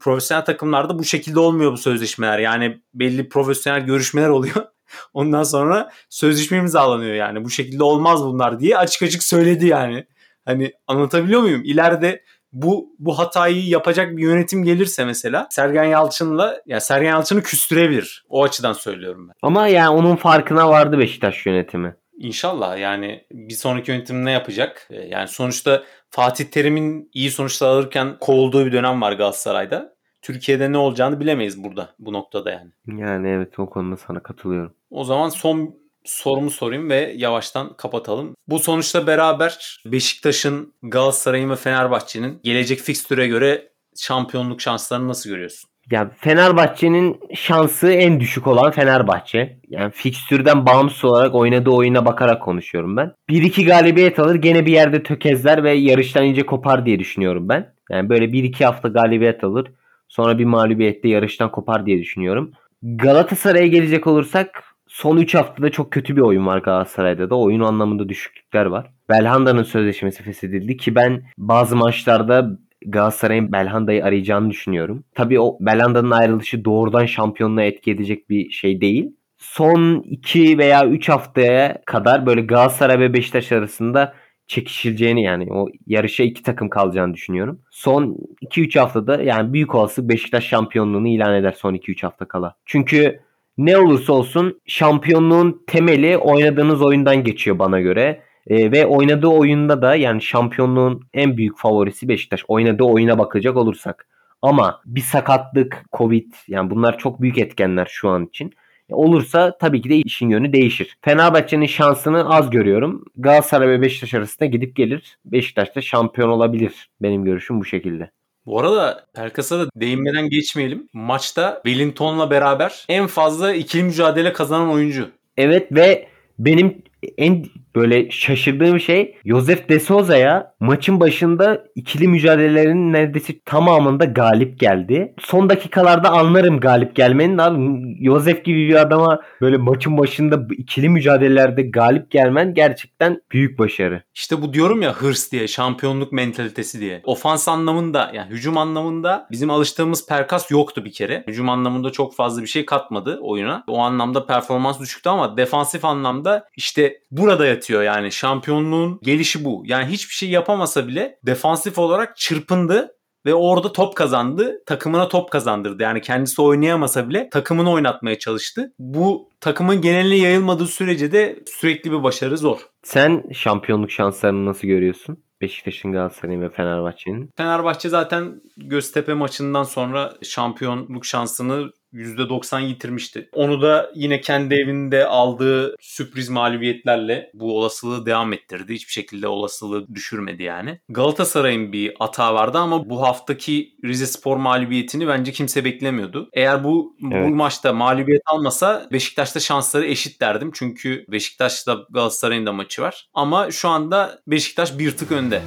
profesyonel takımlarda bu şekilde olmuyor bu sözleşmeler. Yani belli profesyonel görüşmeler oluyor. Ondan sonra sözleşme imzalanıyor yani. Bu şekilde olmaz bunlar diye açık açık söyledi yani. Hani anlatabiliyor muyum? İleride bu bu hatayı yapacak bir yönetim gelirse mesela Sergen Yalçın'la ya Sergen Yalçın'ı küstürebilir. O açıdan söylüyorum ben. Ama yani onun farkına vardı Beşiktaş yönetimi. İnşallah yani bir sonraki yönetim ne yapacak? Ee, yani sonuçta Fatih Terim'in iyi sonuçlar alırken kovulduğu bir dönem var Galatasaray'da. Türkiye'de ne olacağını bilemeyiz burada bu noktada yani. Yani evet o konuda sana katılıyorum. O zaman son sorumu sorayım ve yavaştan kapatalım. Bu sonuçla beraber Beşiktaş'ın, Galatasaray'ın ve Fenerbahçe'nin gelecek fikstüre göre şampiyonluk şanslarını nasıl görüyorsun? Ya Fenerbahçe'nin şansı en düşük olan Fenerbahçe. Yani fikstürden bağımsız olarak oynadığı oyuna bakarak konuşuyorum ben. 1-2 galibiyet alır gene bir yerde tökezler ve yarıştan iyice kopar diye düşünüyorum ben. Yani böyle 1-2 hafta galibiyet alır. Sonra bir mağlubiyette yarıştan kopar diye düşünüyorum. Galatasaray'a gelecek olursak son 3 haftada çok kötü bir oyun var Galatasaray'da da. Oyun anlamında düşüklükler var. Belhanda'nın sözleşmesi feshedildi ki ben bazı maçlarda Galatasaray'ın Belhanda'yı arayacağını düşünüyorum. Tabii o Belhanda'nın ayrılışı doğrudan şampiyonluğa etki edecek bir şey değil. Son 2 veya 3 haftaya kadar böyle Galatasaray ve Beşiktaş arasında çekişileceğini yani o yarışa iki takım kalacağını düşünüyorum. Son 2-3 haftada yani büyük olası Beşiktaş şampiyonluğunu ilan eder son 2-3 hafta kala. Çünkü ne olursa olsun şampiyonluğun temeli oynadığınız oyundan geçiyor bana göre. E, ve oynadığı oyunda da yani şampiyonluğun en büyük favorisi Beşiktaş. Oynadığı oyuna bakacak olursak. Ama bir sakatlık, Covid yani bunlar çok büyük etkenler şu an için. E, olursa tabii ki de işin yönü değişir. Fenerbahçe'nin şansını az görüyorum. Galatasaray ve Beşiktaş arasında gidip gelir. Beşiktaş da şampiyon olabilir. Benim görüşüm bu şekilde. Bu arada Pelkas'a da değinmeden geçmeyelim. Maçta Wellington'la beraber en fazla ikili mücadele kazanan oyuncu. Evet ve benim en böyle şaşırdığım şey Josef de Souza'ya maçın başında ikili mücadelelerin neredeyse tamamında galip geldi. Son dakikalarda anlarım galip gelmenin abi Josef gibi bir adama böyle maçın başında ikili mücadelelerde galip gelmen gerçekten büyük başarı. İşte bu diyorum ya hırs diye, şampiyonluk mentalitesi diye. Ofans anlamında yani hücum anlamında bizim alıştığımız perkas yoktu bir kere. Hücum anlamında çok fazla bir şey katmadı oyuna. O anlamda performans düşüktü ama defansif anlamda işte burada yatıyor yani şampiyonluğun gelişi bu. Yani hiçbir şey yapamasa bile defansif olarak çırpındı ve orada top kazandı. Takımına top kazandırdı. Yani kendisi oynayamasa bile takımını oynatmaya çalıştı. Bu takımın geneline yayılmadığı sürece de sürekli bir başarı zor. Sen şampiyonluk şanslarını nasıl görüyorsun? Beşiktaş'ın, Galatasaray'ın ve Fenerbahçe'nin. Fenerbahçe zaten Göztepe maçından sonra şampiyonluk şansını %90 yitirmişti. Onu da yine kendi evinde aldığı sürpriz mağlubiyetlerle bu olasılığı devam ettirdi. Hiçbir şekilde olasılığı düşürmedi yani. Galatasaray'ın bir hata vardı ama bu haftaki Rize Spor mağlubiyetini bence kimse beklemiyordu. Eğer bu, Evet. bu maçta mağlubiyet almasa Beşiktaş'ta şansları eşit derdim. Çünkü Beşiktaş'ta Galatasaray'ın da maçı var. Ama şu anda Beşiktaş bir tık önde.